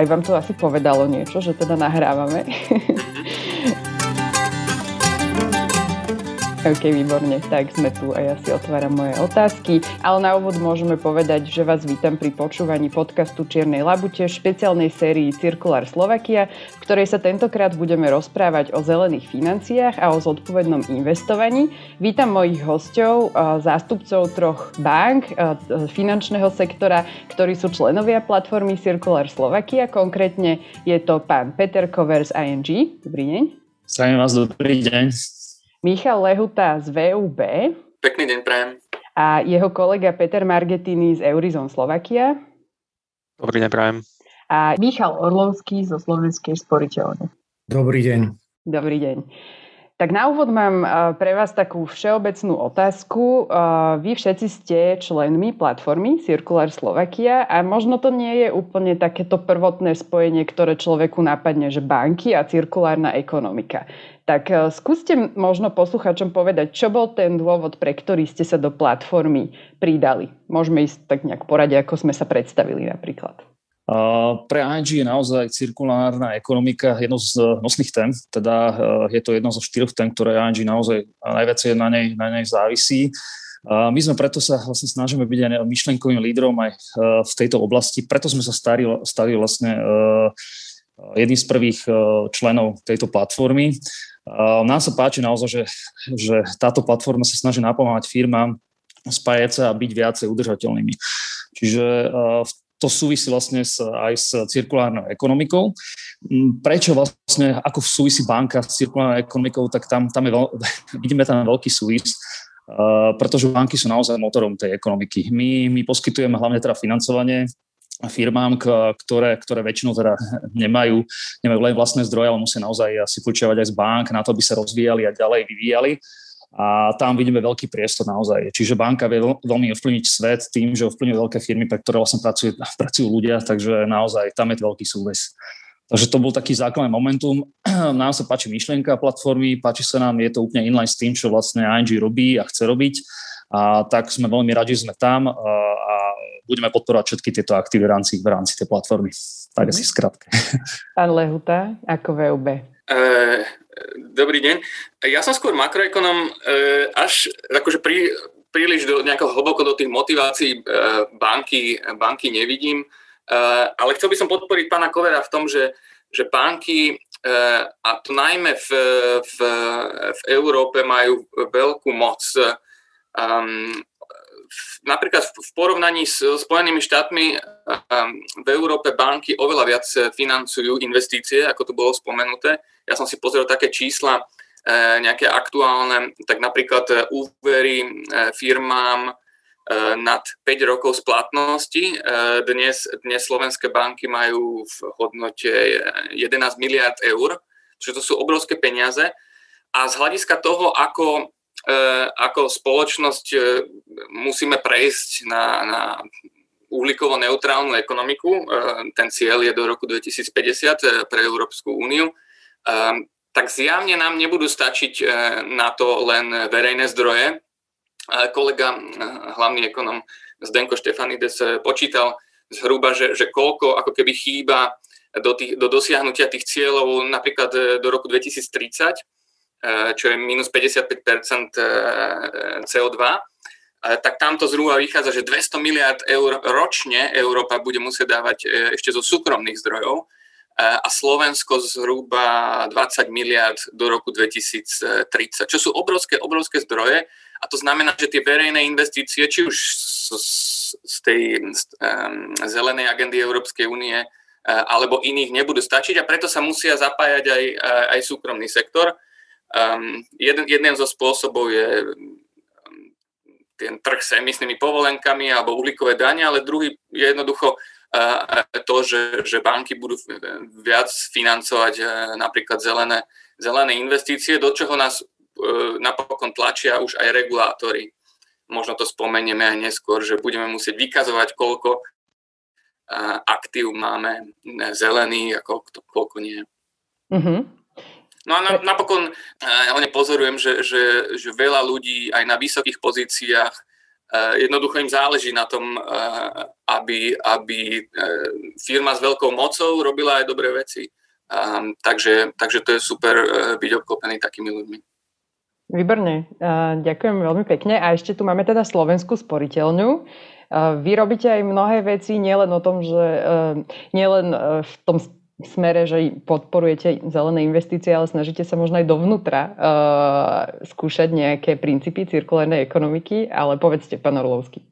Aj vám to asi povedalo niečo, že teda nahrávame. OK, výborne, tak sme tu a ja si otváram moje otázky. Ale na úvod môžeme povedať, že vás vítam pri počúvaní podcastu Čiernej labute špeciálnej sérii Circular Slovakia, v ktorej sa tentokrát budeme rozprávať o zelených financiách a o zodpovednom investovaní. Vítam mojich hostov, zástupcov troch bank finančného sektora, ktorí sú členovia platformy Circular Slovakia. Konkrétne je to pán Peter Kover z ING. Dobrý deň. Zdravím vás, dobrý deň. Michal Lehuta z VUB. Pekný deň, prajem. A jeho kolega Peter Margetini z Eurizon Slovakia. Dobrý deň, prajem. A Michal Orlovský zo Slovenskej sporiteľne. Dobrý deň. Dobrý deň. Tak na úvod mám pre vás takú všeobecnú otázku. Vy všetci ste členmi platformy Circular Slovakia a možno to nie je úplne takéto prvotné spojenie, ktoré človeku napadne, že banky a cirkulárna ekonomika. Tak skúste možno posluchačom povedať, čo bol ten dôvod, pre ktorý ste sa do platformy pridali. Môžeme ísť tak nejak poradiť, ako sme sa predstavili napríklad. Pre ING je naozaj cirkulárna ekonomika jedno z nosných tém, teda je to jedno zo štyroch tém, ktoré ING naozaj najviac na nej, na nej závisí. My sme preto sa vlastne snažíme byť aj myšlenkovým lídrom aj v tejto oblasti, preto sme sa stali, stali vlastne jedným z prvých členov tejto platformy. Nám sa páči naozaj, že, že táto platforma sa snaží napomáhať firmám spájať sa a byť viacej udržateľnými. Čiže v to súvisí vlastne s, aj s cirkulárnou ekonomikou. Mm, prečo vlastne, ako súvisí banka s cirkulárnou ekonomikou, tak tam, tam je veľ, vidíme tam veľký súvis, uh, pretože banky sú naozaj motorom tej ekonomiky. My, my poskytujeme hlavne teda financovanie firmám, ktoré, ktoré väčšinou teda nemajú, nemajú len vlastné zdroje, ale musia naozaj asi počiavať aj z bank na to, aby sa rozvíjali a ďalej vyvíjali a tam vidíme veľký priestor naozaj. Čiže banka vie veľmi ovplyvniť svet tým, že ovplyvňuje veľké firmy, pre ktoré vlastne pracujú, pracujú ľudia, takže naozaj tam je veľký súves. Takže to bol taký základný momentum. Nám sa páči myšlienka platformy, páči sa nám, je to úplne inline s tým, čo vlastne ING robí a chce robiť. A tak sme veľmi radi, že sme tam a, budeme podporovať všetky tieto aktivity v rámci, v rámci tej platformy. Tak mm. asi skrátke. Pán Lehuta, ako VUB? Uh, Dobrý deň. Ja som skôr makroekonom, e, až akože prí, príliš do, nejako hlboko do tých motivácií e, banky, banky nevidím, e, ale chcel by som podporiť pána Kovera v tom, že, že banky, a to najmä v, v, v Európe, majú veľkú moc. Um, napríklad v porovnaní s Spojenými štátmi v Európe banky oveľa viac financujú investície, ako to bolo spomenuté. Ja som si pozrel také čísla, e, nejaké aktuálne, tak napríklad e, úvery firmám nad 5 rokov splatnosti. Dnes, dnes slovenské banky majú v hodnote 11 miliard eur, čiže to sú obrovské peniaze. A z hľadiska toho, ako, ako spoločnosť musíme prejsť na, na uhlíkovo neutrálnu ekonomiku, ten cieľ je do roku 2050 pre Európsku úniu, tak zjavne nám nebudú stačiť e, na to len verejné zdroje. Kolega, e, hlavný ekonom Zdenko Štefanides e, počítal zhruba, že, že koľko ako keby chýba do, tých, do dosiahnutia tých cieľov napríklad do roku 2030, čo je minus 55% CO2, tak tamto zhruba vychádza, že 200 miliard eur ročne Európa bude musieť dávať ešte zo súkromných zdrojov a Slovensko zhruba 20 miliard do roku 2030, čo sú obrovské, obrovské zdroje a to znamená, že tie verejné investície, či už z, tej um, zelenej agendy Európskej únie alebo iných nebudú stačiť a preto sa musia zapájať aj, aj súkromný sektor. Um, jeden, jeden zo spôsobov je ten trh s emisnými povolenkami alebo uhlíkové dane, ale druhý je jednoducho to, že, že banky budú viac financovať napríklad zelené, zelené investície, do čoho nás napokon tlačia už aj regulátory. Možno to spomenieme aj neskôr, že budeme musieť vykazovať, koľko aktív máme zelený a koľko, koľko nie. Mm-hmm. No a napokon ja pozorujem, že, že, že veľa ľudí aj na vysokých pozíciách jednoducho im záleží na tom, aby, aby firma s veľkou mocou robila aj dobré veci. Takže, takže to je super byť obklopený takými ľuďmi. Výborne, ďakujem veľmi pekne. A ešte tu máme teda Slovenskú sporiteľňu. Vy robíte aj mnohé veci, nielen o tom, že nielen v tom smere, že podporujete zelené investície, ale snažíte sa možno aj dovnútra uh, skúšať nejaké princípy cirkulárnej ekonomiky, ale povedzte, pán Orlovský.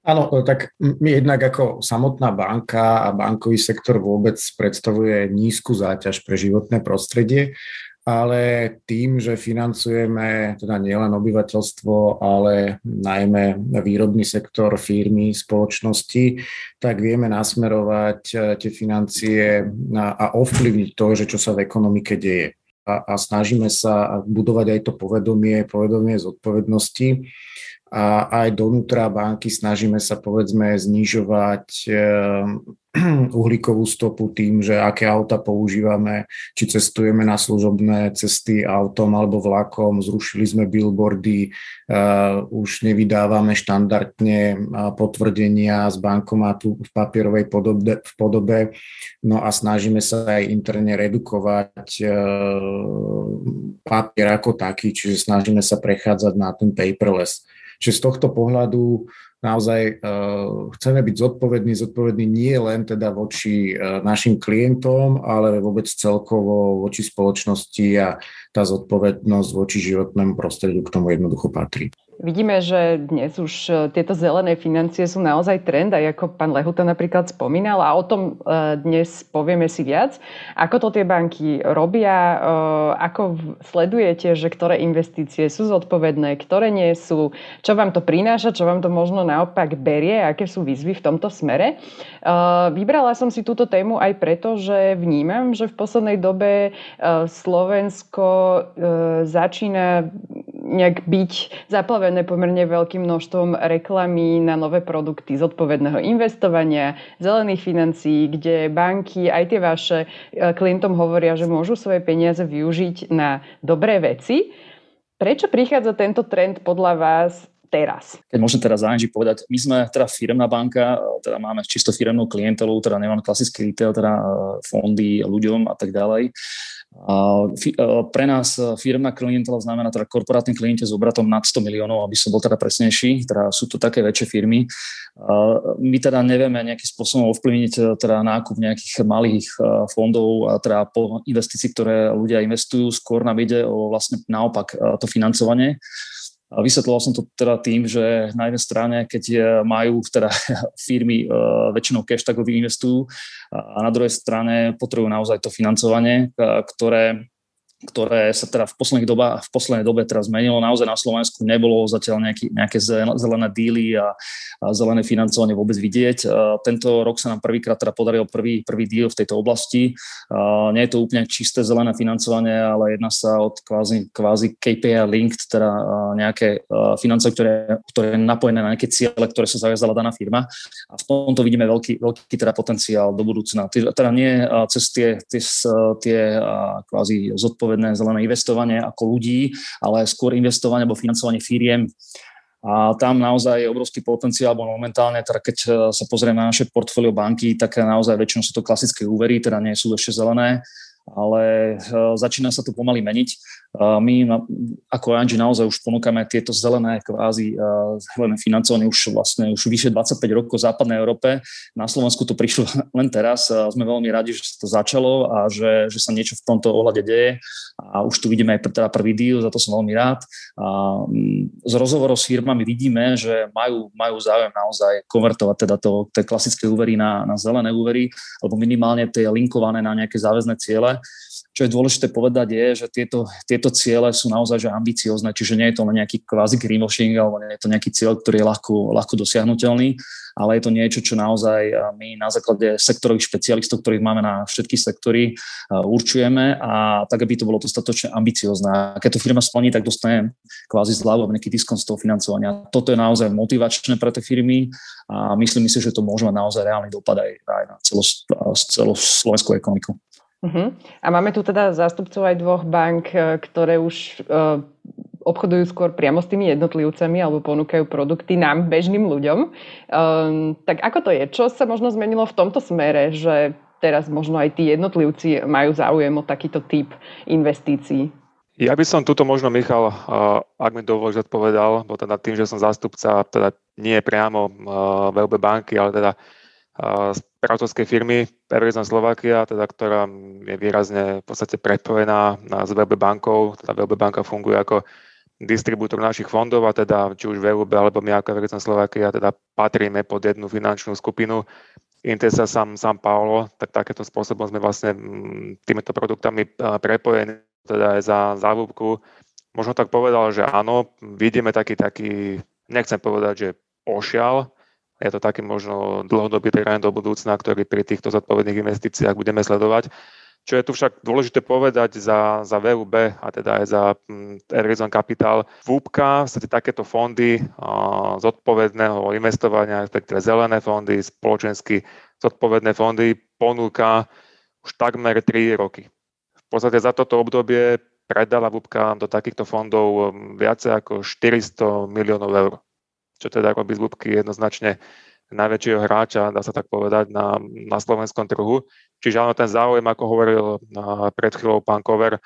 Áno, tak my jednak ako samotná banka a bankový sektor vôbec predstavuje nízku záťaž pre životné prostredie ale tým, že financujeme teda nielen obyvateľstvo, ale najmä výrobný sektor firmy, spoločnosti, tak vieme nasmerovať eh, tie financie a ovplyvniť to, že čo sa v ekonomike deje. A, a snažíme sa budovať aj to povedomie, povedomie zodpovednosti a aj donútra banky snažíme sa povedzme znižovať eh, uhlíkovú stopu tým, že aké auta používame, či cestujeme na služobné cesty autom alebo vlakom, zrušili sme billboardy, uh, už nevydávame štandardne eh, potvrdenia z bankomatu v papierovej podobe, v podobe, no a snažíme sa aj interne redukovať uh, papier ako taký, čiže snažíme sa prechádzať na ten paperless. Čiže z tohto pohľadu naozaj uh, chceme byť zodpovední, zodpovední nie len teda voči uh, našim klientom, ale vôbec celkovo voči spoločnosti a tá zodpovednosť voči životnému prostrediu k tomu jednoducho patrí. Vidíme, že dnes už e, tieto zelené financie sú naozaj trend, aj ako pán Lehuta napríklad spomínal a o tom e, dnes povieme si viac. Ako to tie banky robia, e, ako sledujete, že ktoré investície sú zodpovedné, ktoré nie sú, čo vám to prináša, čo vám to možno naopak berie, aké sú výzvy v tomto smere. Vybrala som si túto tému aj preto, že vnímam, že v poslednej dobe Slovensko začína nejak byť zaplavené pomerne veľkým množstvom reklamy na nové produkty zodpovedného investovania, zelených financií, kde banky, aj tie vaše, e, klientom hovoria, že môžu svoje peniaze využiť na dobré veci. Prečo prichádza tento trend podľa vás teraz? Keď môžem teraz za povedať, my sme teda firmná banka, e, teda máme čisto firmnú klientelu, teda nemáme klasický retail, teda e, fondy ľuďom a tak ďalej. Pre nás firma klientela znamená teda korporátne kliente s obratom nad 100 miliónov, aby som bol teda presnejší, teda sú to také väčšie firmy. My teda nevieme nejakým spôsobom ovplyvniť e, teda nákup nejakých malých e, fondov a teda po investícii, ktoré ľudia investujú, skôr nám ide o vlastne naopak e, to financovanie. Vysvetloval som to teda tým, že na jednej strane, keď majú teda firmy väčšinou cash, tak ho investujú a na druhej strane potrebujú naozaj to financovanie, ktoré ktoré sa teda v posledných doba, v poslednej dobe teraz zmenilo. Naozaj na Slovensku nebolo zatiaľ nejaký, nejaké zelené díly a, a zelené financovanie vôbec vidieť. Tento rok sa nám prvýkrát teda podaril prvý, prvý díl v tejto oblasti. Nie je to úplne čisté zelené financovanie, ale jedná sa od kvázi, kvázi KPI linked, teda nejaké financovanie, ktoré, ktoré je napojené na nejaké ciele, ktoré sa zaviazala daná firma. A v tomto vidíme veľký, veľký teda potenciál do budúcna. Teda nie cez tie, tie, tie kvázi zodpovedné zodpovedné zelené investovanie ako ľudí, ale skôr investovanie alebo financovanie firiem. A tam naozaj je obrovský potenciál, bo momentálne, teda keď e, sa pozrieme na naše portfólio banky, tak naozaj väčšinou sú to klasické úvery, teda nie sú ešte zelené, ale e, začína sa to pomaly meniť. E, my ako Angie naozaj už ponúkame tieto zelené kvázi e, zelené financovanie už vlastne už vyše 25 rokov v západnej Európe. Na Slovensku to prišlo len teraz. Sme veľmi radi, že to začalo a že, že sa niečo v tomto ohľade deje. A už tu vidíme aj teda prvý deal, za to som veľmi rád. A mm, z rozhovorov s firmami vidíme, že majú, majú záujem naozaj konvertovať teda to, tie klasické úvery na, na zelené úvery, alebo minimálne tie linkované na nejaké záväzné ciele čo je dôležité povedať je, že tieto, tieto ciele sú naozaj že ambiciozne, čiže nie je to len nejaký kvázi greenwashing alebo nie je to nejaký cieľ, ktorý je ľahko, ľahko dosiahnutelný, ale je to niečo, čo naozaj my na základe sektorových špecialistov, ktorých máme na všetky sektory, určujeme a tak, aby to bolo dostatočne ambiciozne. A keď to firma splní, tak dostane kvázi zľavu alebo nejaký diskont z toho financovania. Toto je naozaj motivačné pre tie firmy a myslím si, že to môže mať naozaj reálny dopad aj, aj na celoslovenskú ekonomiku. Uh-huh. A máme tu teda zástupcov aj dvoch bank, e, ktoré už uh, obchodujú skôr priamo s tými jednotlivcami alebo ponúkajú produkty nám, bežným ľuďom. Um, tak ako to je? Čo sa možno zmenilo v tomto smere, že teraz možno aj tí jednotlivci majú záujem o takýto typ investícií? Ja by som túto možno, Michal, ak mi dovolíš, odpovedal, bo teda tým, že som zástupca, teda nie priamo VLB banky, ale teda správcovskej firmy Everison Slovakia, teda, ktorá je výrazne v podstate prepojená s VLB bankou. Teda VLB banka funguje ako distribútor našich fondov a teda či už VLB alebo my ako Everison Slovakia teda patríme pod jednu finančnú skupinu Intesa San, San Paulo, tak takéto spôsobom sme vlastne týmito produktami prepojení teda aj za závubku. Možno tak povedal, že áno, vidíme taký, taký, nechcem povedať, že ošial, je to taký možno dlhodobý trend do budúcna, ktorý pri týchto zodpovedných investíciách budeme sledovať. Čo je tu však dôležité povedať za, za VUB a teda aj za Horizon Capital, VUBka, sa takéto fondy zodpovedného investovania, respektíve zelené fondy, spoločensky zodpovedné fondy ponúka už takmer 3 roky. Podstate za toto obdobie predala Vúbka do takýchto fondov um, viacej ako 400 miliónov eur, čo teda robí z Vúbky jednoznačne najväčšieho hráča, dá sa tak povedať, na, na slovenskom trhu. Čiže áno, ten záujem, ako hovoril pred chvíľou pán Kover,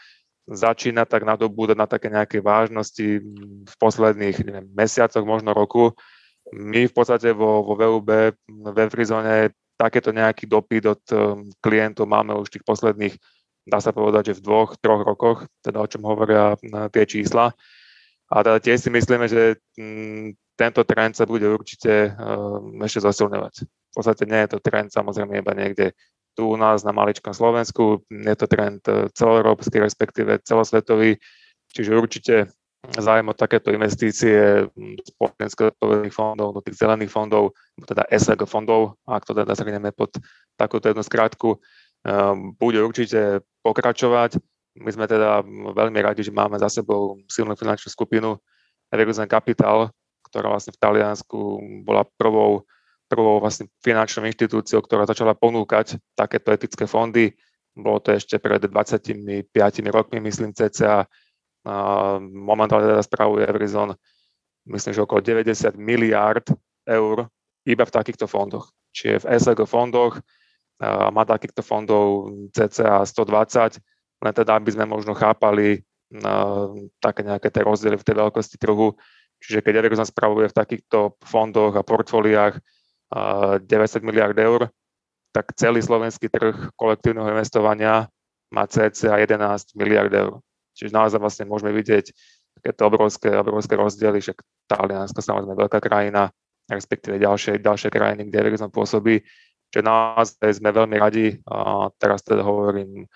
začína tak nadobúdať na také nejaké vážnosti v posledných neviem, mesiacoch, možno roku. My v podstate vo, vo VUB, v Frizone takéto nejaký dopyt od um, klientov máme už tých posledných dá sa povedať, že v dvoch, troch rokoch, teda o čom hovoria tie čísla. A teda tiež si myslíme, že mm, tento trend sa bude určite uh, ešte zosilňovať. V podstate nie je to trend samozrejme iba niekde tu u nás na maličkom Slovensku, je to trend uh, celoeurópsky, respektíve celosvetový, čiže určite zájem o takéto investície spoločenských odpovedných fondov, do tých zelených fondov, teda SEG fondov, ak to teda zhrnieme pod takúto jednu skrátku, Ehm, bude určite pokračovať. My sme teda veľmi radi, že máme za sebou silnú finančnú skupinu Evolution Capital, ktorá vlastne v Taliansku bola prvou, prvou vlastne finančnou inštitúciou, ktorá začala ponúkať takéto etické fondy. Bolo to ešte pred 25 rokmi, myslím, cca. Momentálne teda spravuje Everison, myslím, že okolo 90 miliárd eur iba v takýchto fondoch. Čiže v SLG fondoch má takýchto fondov cca 120, len teda, aby sme možno chápali také nejaké tie rozdiely v tej veľkosti trhu. Čiže keď Ericsson spravuje v takýchto fondoch a portfóliách 90 miliard eur, tak celý slovenský trh kolektívneho investovania má cca 11 miliard eur. Čiže naozaj vlastne môžeme vidieť takéto obrovské, obrovské rozdiely, však Taliansko samozrejme veľká krajina, respektíve ďalšie, ďalšie krajiny, kde Ericsson pôsobí, Čiže naozaj sme veľmi radi, a teraz teda hovorím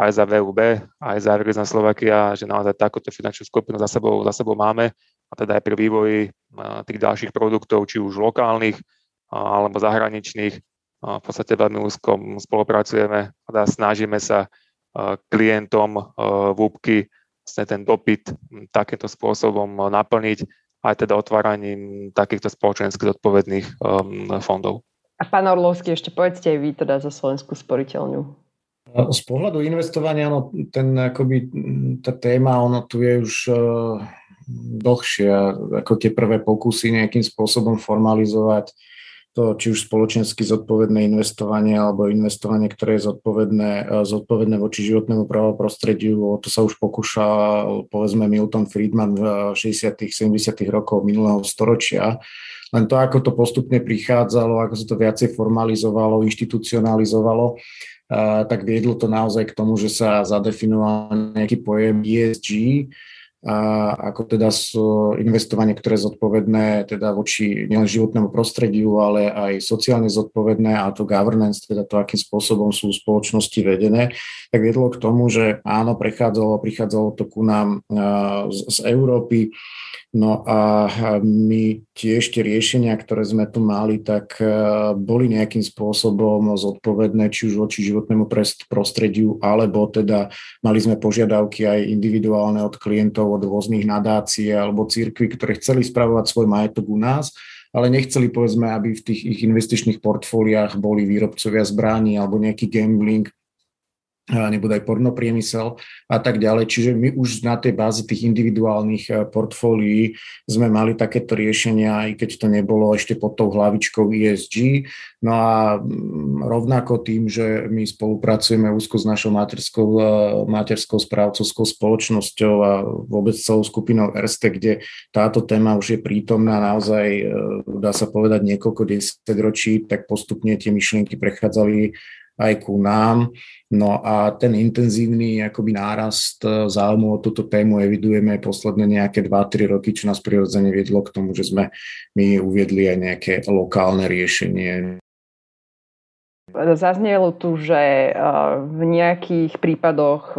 aj za VUB, aj za Evergreen Slovakia, že naozaj takúto finančnú skupinu za sebou, za sebou máme a teda aj pri vývoji tých ďalších produktov, či už lokálnych alebo zahraničných, v podstate veľmi úzko spolupracujeme a teda snažíme sa klientom VUBky vlastne ten dopyt takýmto spôsobom naplniť aj teda otváraním takýchto spoločensky zodpovedných fondov. A pán Orlovský, ešte povedzte aj vy teda za Slovenskú sporiteľňu. Z pohľadu investovania, no, ten, akoby, tá téma, ono tu je už uh, dlhšia, ako tie prvé pokusy nejakým spôsobom formalizovať to, či už spoločensky zodpovedné investovanie alebo investovanie, ktoré je zodpovedné, e, zodpovedné voči životnému prostrediu. O to sa už pokúšal, povedzme, Milton Friedman v 60. 70. rokov minulého storočia len to, ako to postupne prichádzalo, ako sa to viacej formalizovalo, inštitucionalizovalo, tak viedlo to naozaj k tomu, že sa zadefinoval nejaký pojem ESG, ako teda sú investovanie, ktoré je zodpovedné teda voči nielen životnému prostrediu, ale aj sociálne zodpovedné a to governance, teda to, akým spôsobom sú spoločnosti vedené, tak viedlo k tomu, že áno, prechádzalo, prichádzalo to ku nám z, z Európy, No a my tiež tie riešenia, ktoré sme tu mali, tak e, boli nejakým spôsobom zodpovedné, či už voči životnému prostrediu, alebo teda mali sme požiadavky aj individuálne od klientov, od rôznych nadácií alebo církví, ktoré chceli spravovať svoj majetok u nás, ale nechceli povedzme, aby v tých ich investičných portfóliách boli výrobcovia zbraní alebo nejaký gambling, nebude aj pornopriemysel a tak ďalej. Čiže my už na tej báze tých individuálnych e, portfólií sme mali takéto riešenia, aj keď to nebolo ešte pod tou hlavičkou ESG. No a mm, rovnako tým, že my spolupracujeme úzko s našou materskou, e, materskou správcovskou spoločnosťou a vôbec celou skupinou Erste, kde táto téma už je prítomná naozaj, e, dá sa povedať, niekoľko desaťročí, tak postupne tie myšlienky prechádzali aj ku nám. No a ten intenzívny akoby nárast e, záujmu o túto tému evidujeme posledné nejaké 2-3 roky, čo nás prirodzene viedlo k tomu, že sme my uviedli aj nejaké lokálne riešenie. Zaznelo tu, že e, v nejakých prípadoch e,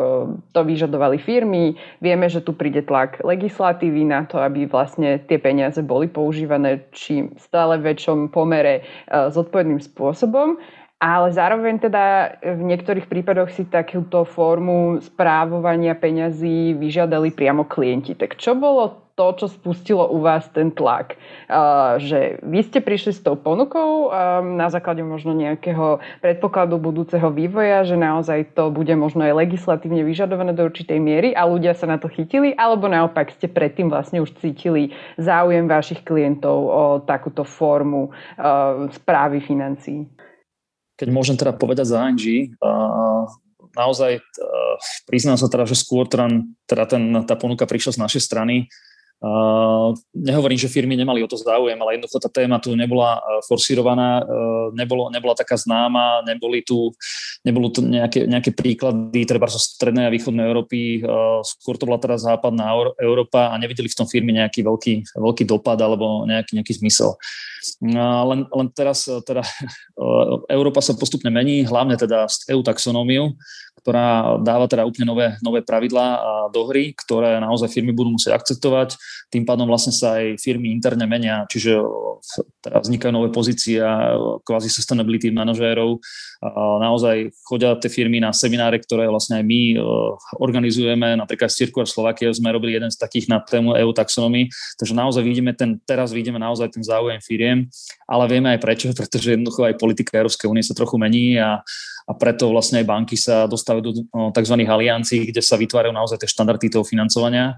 to vyžadovali firmy. Vieme, že tu príde tlak legislatívy na to, aby vlastne tie peniaze boli používané čím stále väčšom pomere zodpovedným spôsobom ale zároveň teda v niektorých prípadoch si takúto formu správovania peňazí vyžiadali priamo klienti. Tak čo bolo to, čo spustilo u vás ten tlak? Uh, že vy ste prišli s tou ponukou um, na základe možno nejakého predpokladu budúceho vývoja, že naozaj to bude možno aj legislatívne vyžadované do určitej miery a ľudia sa na to chytili, alebo naopak ste predtým vlastne už cítili záujem vašich klientov o takúto formu správy financií? Keď môžem teda povedať za ING, naozaj priznám sa teda, že skôr teda, teda ten, tá ponuka prišla z našej strany. Uh, nehovorím, že firmy nemali o to záujem, ale jednoducho tá téma tu nebola uh, forsírovaná, uh, nebolo, nebola taká známa, neboli tu, nebolo tu nejaké, nejaké príklady treba zo strednej a východnej Európy, skôr to bola teda západná Európa a nevideli v tom firmy nejaký veľký, veľký dopad alebo nejaký, nejaký zmysel. Len, len teraz teda, Európa sa postupne mení, hlavne teda EU taxonómiu, ktorá dáva teda úplne nové, nové pravidlá do hry, ktoré naozaj firmy budú musieť akceptovať. Tým pádom vlastne sa aj firmy interne menia, čiže teda vznikajú nové pozície kvázi sustainability manažérov. Naozaj chodia tie firmy na semináre, ktoré vlastne aj my organizujeme, napríklad z Circular Slovakia sme robili jeden z takých na tému EU taxonomy, takže naozaj vidíme ten, teraz vidíme naozaj ten záujem firiem, ale vieme aj prečo, pretože jednoducho aj politika Európskej únie sa trochu mení a a preto vlastne aj banky sa dostávajú do tzv. aliancií, kde sa vytvárajú naozaj tie štandardy toho financovania.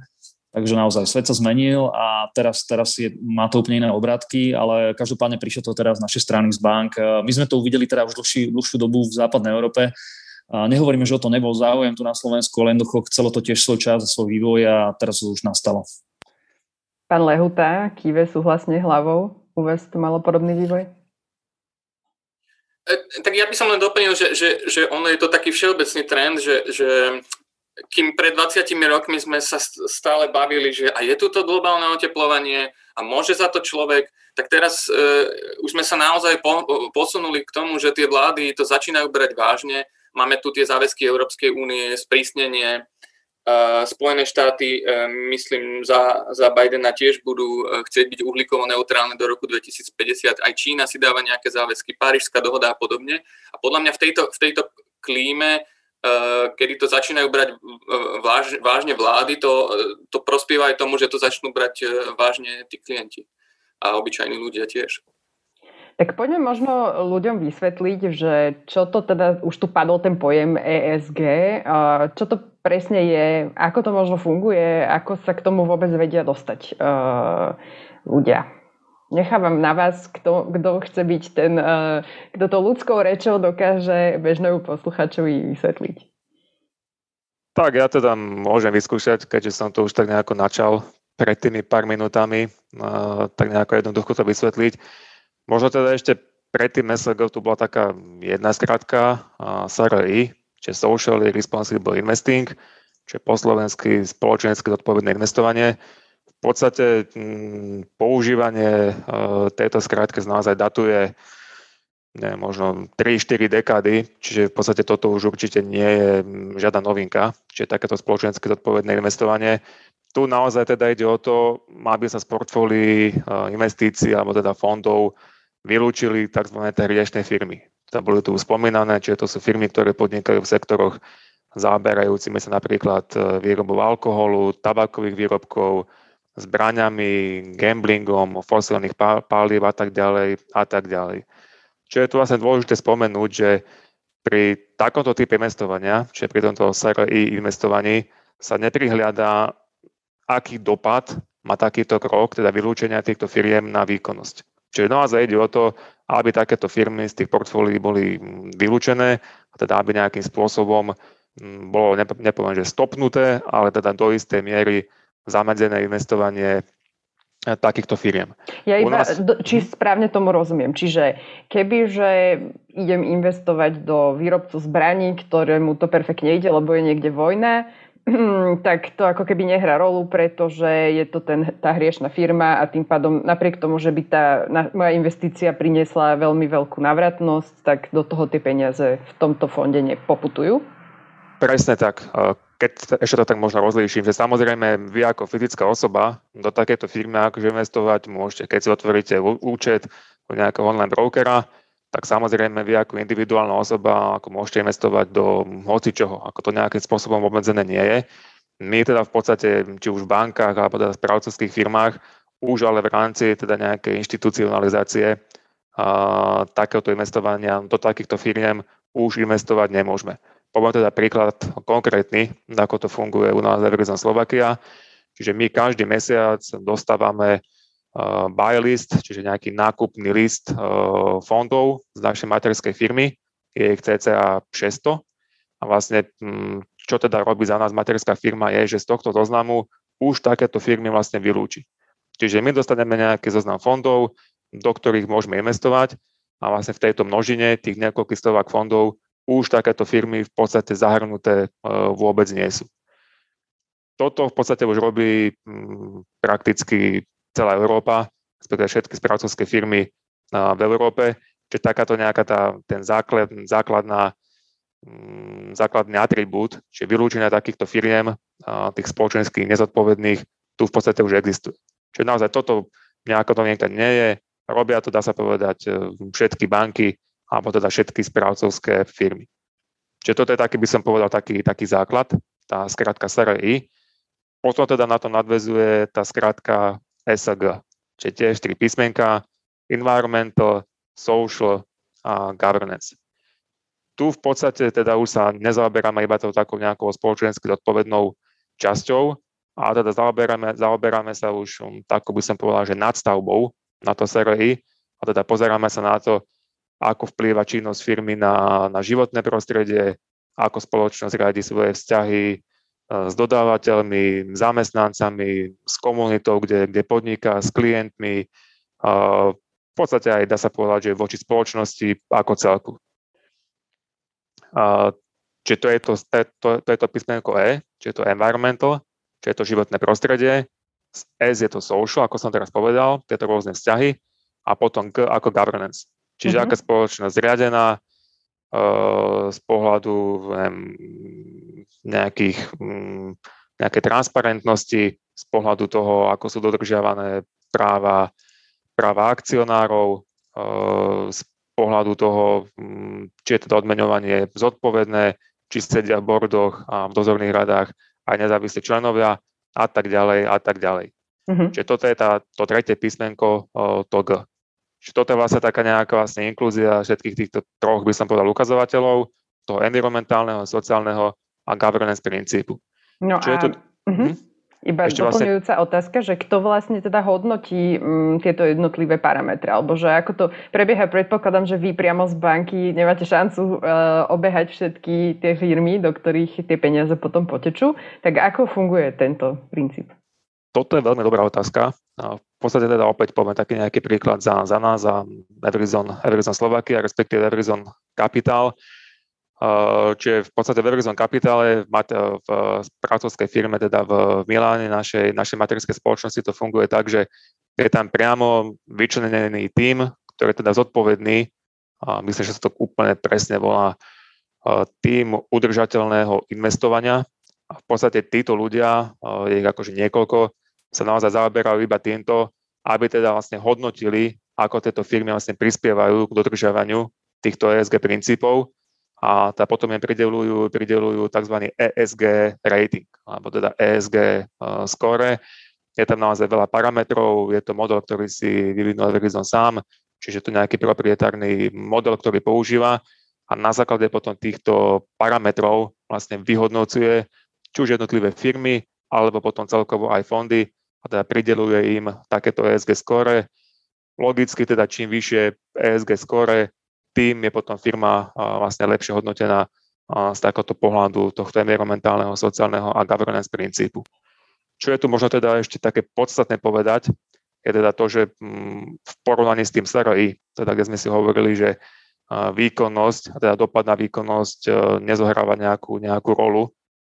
Takže naozaj svet sa zmenil a teraz, teraz je, má to úplne iné obrátky, ale každopádne prišlo to teraz z našej strany z bank. My sme to uvideli teda už dlhší, dlhšiu dobu v západnej Európe. A nehovoríme, že o to nebol záujem tu na Slovensku, ale jednoducho chcelo to tiež svoj čas a svoj vývoj a teraz to už nastalo. Pán Lehuta, kýve súhlasne hlavou. U vás to malo podobný vývoj? E, tak ja by som len doplnil, že, že, že ono je to taký všeobecný trend, že, že kým pred 20 rokmi sme sa stále bavili, že a je tu to globálne oteplovanie a môže za to človek, tak teraz uh, už sme sa naozaj po, posunuli k tomu, že tie vlády to začínajú brať vážne. Máme tu tie záväzky Európskej únie, sprísnenie Spojené štáty, e, myslím, za, za Bidena tiež budú e, chcieť byť uhlíkovo neutrálne do roku 2050. Aj Čína si dáva nejaké záväzky, Parížská dohoda a podobne. A podľa mňa v tejto, v tejto klíme, e, kedy to začínajú brať váž, vážne vlády, to, to prospieva aj tomu, že to začnú brať vážne tí klienti a obyčajní ľudia tiež. Tak poďme možno ľuďom vysvetliť, že čo to teda, už tu padol ten pojem ESG, čo to presne je, ako to možno funguje, ako sa k tomu vôbec vedia dostať ľudia. Nechávam na vás, kto, chce byť ten, kto to ľudskou rečou dokáže bežnému posluchačovi vysvetliť. Tak ja teda môžem vyskúšať, keďže som to už tak nejako načal pred tými pár minútami, tak nejako jednoducho to vysvetliť. Možno teda ešte predtým SLG tu bola taká jedna skratka, SRI, čiže Social Responsible Investing, čo je po slovensky spoločensky zodpovedné investovanie. V podstate mm, používanie e, tejto skratky naozaj datuje ne, možno 3-4 dekády, čiže v podstate toto už určite nie je mm, žiadna novinka, čiže takéto spoločensky zodpovedné investovanie. Tu naozaj teda ide o to, aby sa z portfólií e, investícií alebo teda fondov vylúčili tzv. riešne firmy. Boli tu spomínané, čiže to sú firmy, ktoré podnikajú v sektoroch zaoberajúcimi sa napríklad e, výrobou alkoholu, tabakových výrobkov, zbraňami, gamblingom, fosilných palív a tak ďalej a tak ďalej. Čo je tu vlastne dôležité spomenúť, že pri takomto type investovania, čiže pri tomto SRI investovaní, sa neprihľadá, aký dopad má takýto krok, teda vylúčenia týchto firiem na výkonnosť. Čiže naozaj ide o to, aby takéto firmy z tých portfólií boli vylúčené, a teda aby nejakým spôsobom bolo, nepoviem, že stopnuté, ale teda do istej miery zamedzené investovanie takýchto firiem. Ja iba, nás... či mhm. správne tomu rozumiem. Čiže keby, že idem investovať do výrobcu zbraní, ktorému to perfektne ide, lebo je niekde vojna, tak to ako keby nehrá rolu, pretože je to ten, tá hriešna firma a tým pádom napriek tomu, že by tá na, moja investícia priniesla veľmi veľkú navratnosť, tak do toho tie peniaze v tomto fonde nepoputujú? Presne tak keď ešte to tak možno rozlíšim, že samozrejme vy ako fyzická osoba do takéto firmy akože investovať môžete, keď si otvoríte účet u nejakého online brokera, tak samozrejme vy ako individuálna osoba ako môžete investovať do hocičoho, ako to nejakým spôsobom obmedzené nie je. My teda v podstate, či už v bankách alebo teda v správcovských firmách, už ale v rámci teda nejakej inštitucionalizácie a, takéhoto investovania do takýchto firiem už investovať nemôžeme. Poviem teda príklad konkrétny, ako to funguje u nás v Slovakia. Čiže my každý mesiac dostávame buy list, čiže nejaký nákupný list fondov z našej materskej firmy, je ich cca 600. A vlastne, čo teda robí za nás materská firma, je, že z tohto zoznamu už takéto firmy vlastne vylúči. Čiže my dostaneme nejaký zoznam fondov, do ktorých môžeme investovať a vlastne v tejto množine tých niekoľkých stovák fondov už takéto firmy v podstate zahrnuté e, vôbec nie sú. Toto v podstate už robí prakticky celá Európa, respektíve všetky správcovské firmy e, v Európe, čiže takáto nejaká tá, ten základ, základná, mm, základný atribút, čiže vylúčenia takýchto firiem, e, tých spoločenských nezodpovedných, tu v podstate už existuje. Čiže naozaj toto nejako to niekde nie je, robia to, dá sa povedať, všetky banky, alebo teda všetky správcovské firmy. Čiže toto je taký, by som povedal, taký, taký základ, tá skratka SRI. Potom teda na to nadvezuje tá skratka SG, čiže tiež tri písmenka, environmental, social a governance. Tu v podstate teda už sa nezaoberáme iba tou takou nejakou spoločensky zodpovednou časťou, ale teda zaoberáme, zaoberáme sa už um, tak, by som povedal, že nadstavbou na to SRI a teda pozeráme sa na to, ako vplýva činnosť firmy na, na životné prostredie, ako spoločnosť riadi svoje vzťahy s dodávateľmi, zamestnancami, s komunitou, kde, kde podniká, s klientmi, v podstate aj dá sa povedať, že voči spoločnosti ako celku. Čiže to je to, to, to, je to písmenko E, čiže je to environmental, čiže je to životné prostredie, S je to social, ako som teraz povedal, tieto rôzne vzťahy, a potom G ako governance. Čiže mm-hmm. aká spoločnosť zriadená z pohľadu neviem, nejakých, um, nejaké transparentnosti, z pohľadu toho, ako sú dodržiavané práva, práva akcionárov, uh, z pohľadu toho, um, či je teda odmeňovanie zodpovedné, či sedia v bordoch a v dozorných radách aj nezávislí členovia a tak ďalej a tak ďalej. Mm-hmm. Čiže toto je tá, to tretie písmenko, to G. Čiže toto je vlastne taká nejaká vlastne inklúzia všetkých týchto troch, by som povedal, ukazovateľov, toho environmentálneho, sociálneho a governance princípu. No Čo a... je to... Uh-huh. Iba Ešte vlastne- doplňujúca vlastne... otázka, že kto vlastne teda hodnotí m, mm, tieto jednotlivé parametre, alebo že ako to prebieha, predpokladám, že vy priamo z banky nemáte šancu e, obehať všetky tie firmy, do ktorých tie peniaze potom potečú, tak ako funguje tento princíp? Toto je veľmi dobrá otázka. V podstate teda opäť poviem taký nejaký príklad za, za nás, za Everison, Everison Slovakia, respektíve Everison Capital. Čiže v podstate v Everison Capitale v pracovskej firme, teda v Miláne, našej, našej materskej spoločnosti to funguje tak, že je tam priamo vyčlenený tím, ktorý je teda zodpovedný, a myslím, že sa to úplne presne volá, tým udržateľného investovania. A v podstate títo ľudia, je ich akože niekoľko, sa naozaj zaoberajú iba týmto, aby teda vlastne hodnotili, ako tieto firmy vlastne prispievajú k dodržiavaniu týchto ESG princípov a tá potom im pridelujú, pridelujú tzv. ESG rating, alebo teda ESG uh, score. Je tam naozaj veľa parametrov, je to model, ktorý si vyvinul Verizon sám, čiže to nejaký proprietárny model, ktorý používa a na základe potom týchto parametrov vlastne vyhodnocuje či už jednotlivé firmy, alebo potom celkovo aj fondy a teda prideluje im takéto ESG skóre. Logicky teda čím vyššie ESG skóre, tým je potom firma vlastne lepšie hodnotená z takéhoto pohľadu tohto environmentálneho, sociálneho a governance princípu. Čo je tu možno teda ešte také podstatné povedať, je teda to, že mm, v porovnaní s tým SRI, teda kde sme si hovorili, že výkonnosť, teda dopad na výkonnosť e, nezohráva nejakú, nejakú rolu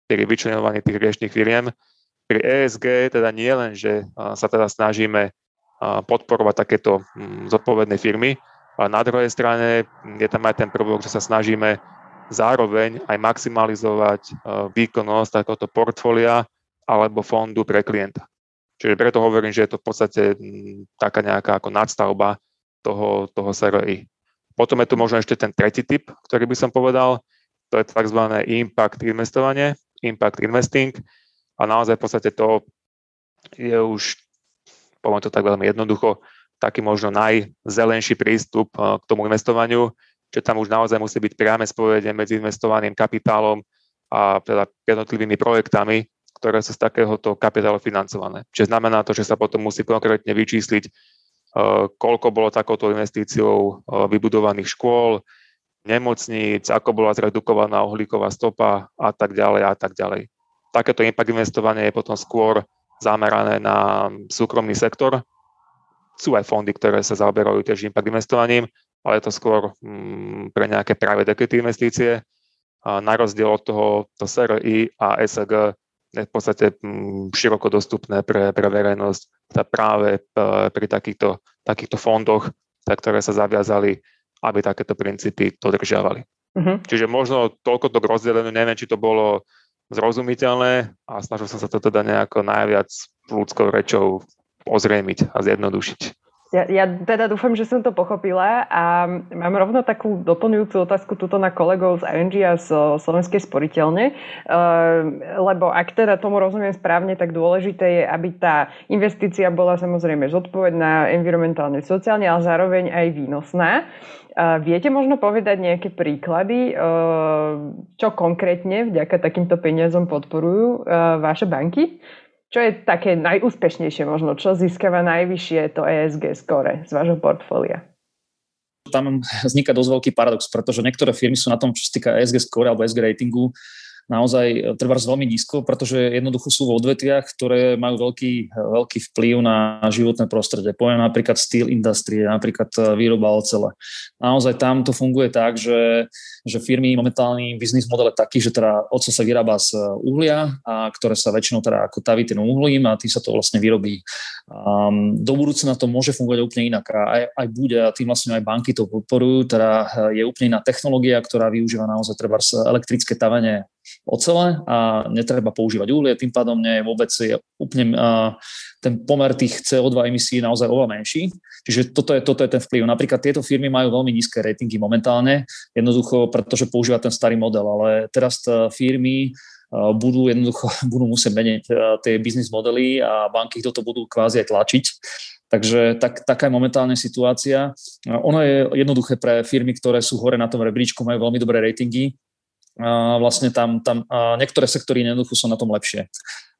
pri vyčlenovaní tých riešných firiem. Pri ESG teda nie len, že sa teda snažíme podporovať takéto mm, zodpovedné firmy, ale na druhej strane je tam aj ten prvok, že sa snažíme zároveň aj maximalizovať výkonnosť takéhoto portfólia alebo fondu pre klienta. Čiže preto hovorím, že je to v podstate mm, taká nejaká ako nadstavba toho, toho SRI. Potom je tu možno ešte ten tretí typ, ktorý by som povedal, to je tzv. impact investovanie, impact investing a naozaj v podstate to je už, poviem to tak veľmi jednoducho, taký možno najzelenší prístup eh, k tomu investovaniu, že tam už naozaj musí byť priame spojenie medzi investovaným kapitálom a teda jednotlivými projektami, ktoré sú z takéhoto kapitálu financované. Čiže znamená to, že sa potom musí konkrétne vyčísliť, eh, koľko bolo takouto investíciou eh, vybudovaných škôl, nemocníc, ako bola zredukovaná uhlíková stopa a tak ďalej a tak ďalej. Takéto impact investovanie je potom skôr zamerané na súkromný sektor. Sú aj fondy, ktoré sa zaoberajú tiež impact investovaním, ale je to skôr mm, pre nejaké práve equity investície. A na rozdiel od toho, to SRI a SG je v podstate mm, široko dostupné pre, pre verejnosť teda práve e, pri takýchto, takýchto fondoch, ktoré sa zaviazali, aby takéto princípy dodržiavali. Uh-huh. Čiže možno toľko to k rozdeleniu, neviem, či to bolo zrozumiteľné a snažil som sa to teda nejako najviac ľudskou rečou ozriemiť a zjednodušiť. Ja, ja teda dúfam, že som to pochopila a mám rovno takú doplňujúcu otázku tuto na kolegov z ING a z Slovenskej sporiteľne, lebo ak teda tomu rozumiem správne, tak dôležité je, aby tá investícia bola samozrejme zodpovedná, environmentálne, sociálne, ale zároveň aj výnosná. Viete možno povedať nejaké príklady, čo konkrétne vďaka takýmto peniazom podporujú vaše banky? Čo je také najúspešnejšie možno? Čo získava najvyššie to ESG skore z vášho portfólia? Tam vzniká dosť veľký paradox, pretože niektoré firmy sú na tom, čo sa týka ESG score alebo ESG ratingu, naozaj e, trvá veľmi nízko, pretože jednoducho sú v odvetviach, ktoré majú veľký, veľký vplyv na životné prostredie. Poviem napríklad steel industrie, napríklad e, výroba ocele. Naozaj tam to funguje tak, že, že firmy momentálny biznis model je taký, že teda oco sa vyrába z uhlia, a ktoré sa väčšinou teda ako taví tým uhlím a tým sa to vlastne vyrobí. Um, do budúcna to môže fungovať úplne inak a aj, aj bude a tým vlastne aj banky to podporujú, teda je úplne iná technológia, ktorá využíva naozaj treba elektrické tavenie ocele a netreba používať uhlie, tým pádom nie je vôbec je úplne uh, ten pomer tých CO2 emisí naozaj oveľa menší. Čiže toto je, toto je ten vplyv. Napríklad tieto firmy majú veľmi nízke ratingy momentálne, jednoducho pretože používa ten starý model, ale teraz firmy budú jednoducho budú musieť meniť tie biznis modely a banky toto budú kvázi aj tlačiť. Takže tak, taká je momentálne situácia. Ono je jednoduché pre firmy, ktoré sú hore na tom rebríčku, majú veľmi dobré ratingy, vlastne tam, tam niektoré sektory jednoducho sú na tom lepšie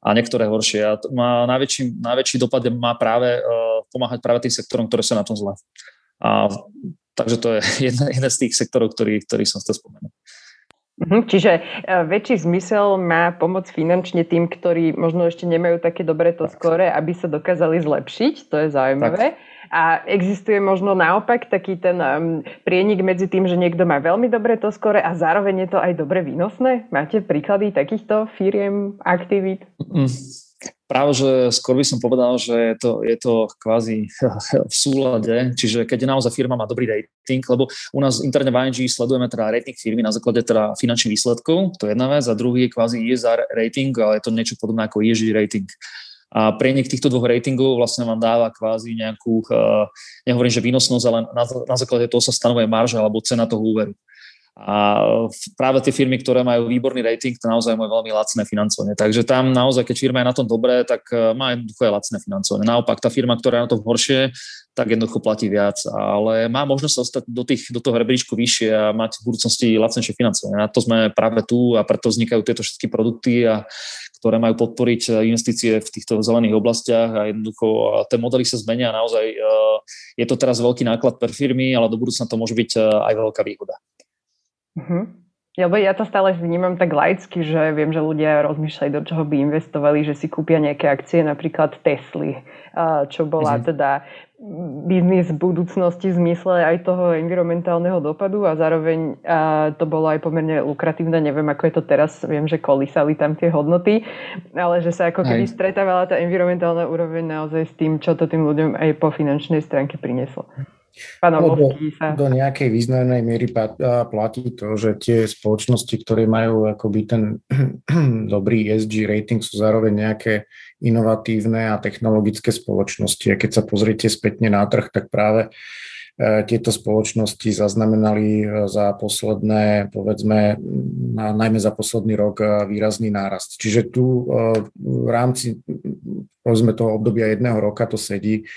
a niektoré horšie. A má najväčší, najväčší dopad má práve uh, pomáhať práve tým sektorom, ktoré sú na tom zle. A, takže to je jeden, jeden z tých sektorov, ktorý, ktorý som chcel spomenúť. Mhm, čiže e, väčší zmysel má pomoc finančne tým, ktorí možno ešte nemajú také dobré to skore, aby sa dokázali zlepšiť, to je zaujímavé. Tak. A existuje možno naopak taký ten um, prienik medzi tým, že niekto má veľmi dobre to skore a zároveň je to aj dobre výnosné? Máte príklady takýchto firiem, aktivít? Mm. Práve, že skôr by som povedal, že je to, je to kvázi v súlade, čiže keď naozaj firma má dobrý rating, lebo u nás interne v ING sledujeme teda rating firmy na základe teda finančných výsledkov, to je jedna vec, a druhý je kvázi ESR rating, ale je to niečo podobné ako ESG rating. A prieniek týchto dvoch ratingov vlastne vám dáva kvázi nejakú, uh, nehovorím, že výnosnosť, ale na, na základe toho sa stanovuje marža alebo cena toho úveru. A práve tie firmy, ktoré majú výborný rating, to naozaj majú veľmi lacné financovanie. Takže tam naozaj, keď firma je na tom dobré, tak e, má jednoducho aj lacné financovanie. Naopak, tá firma, ktorá je na tom horšie, tak jednoducho platí viac. Ale má možnosť sa dostať do, tých, do toho rebríčku vyššie a mať v budúcnosti lacnejšie financovanie. Na to sme práve tu a preto vznikajú tieto všetky produkty, a, ktoré majú podporiť investície v týchto zelených oblastiach a jednoducho tie modely sa zmenia a naozaj e, je to teraz veľký náklad per firmy, ale do budúcna to môže byť e, aj veľká výhoda. Uh-huh. Lebo ja to stále vnímam tak laicky, že viem, že ľudia rozmýšľajú, do čoho by investovali, že si kúpia nejaké akcie, napríklad Tesly, čo bola uh-huh. teda biznis v budúcnosti v zmysle aj toho environmentálneho dopadu a zároveň to bolo aj pomerne lukratívne, neviem ako je to teraz, viem, že kolísali tam tie hodnoty, ale že sa ako keby stretávala tá environmentálna úroveň naozaj s tým, čo to tým ľuďom aj po finančnej stránke prinieslo. Do, do nejakej významnej miery platí to, že tie spoločnosti, ktoré majú akoby ten dobrý ESG rating, sú zároveň nejaké inovatívne a technologické spoločnosti. A keď sa pozriete spätne na trh, tak práve e, tieto spoločnosti zaznamenali e, za posledné, povedzme, najmä za posledný rok e, výrazný nárast. Čiže tu v rámci, povedzme, toho obdobia jedného roka to sedí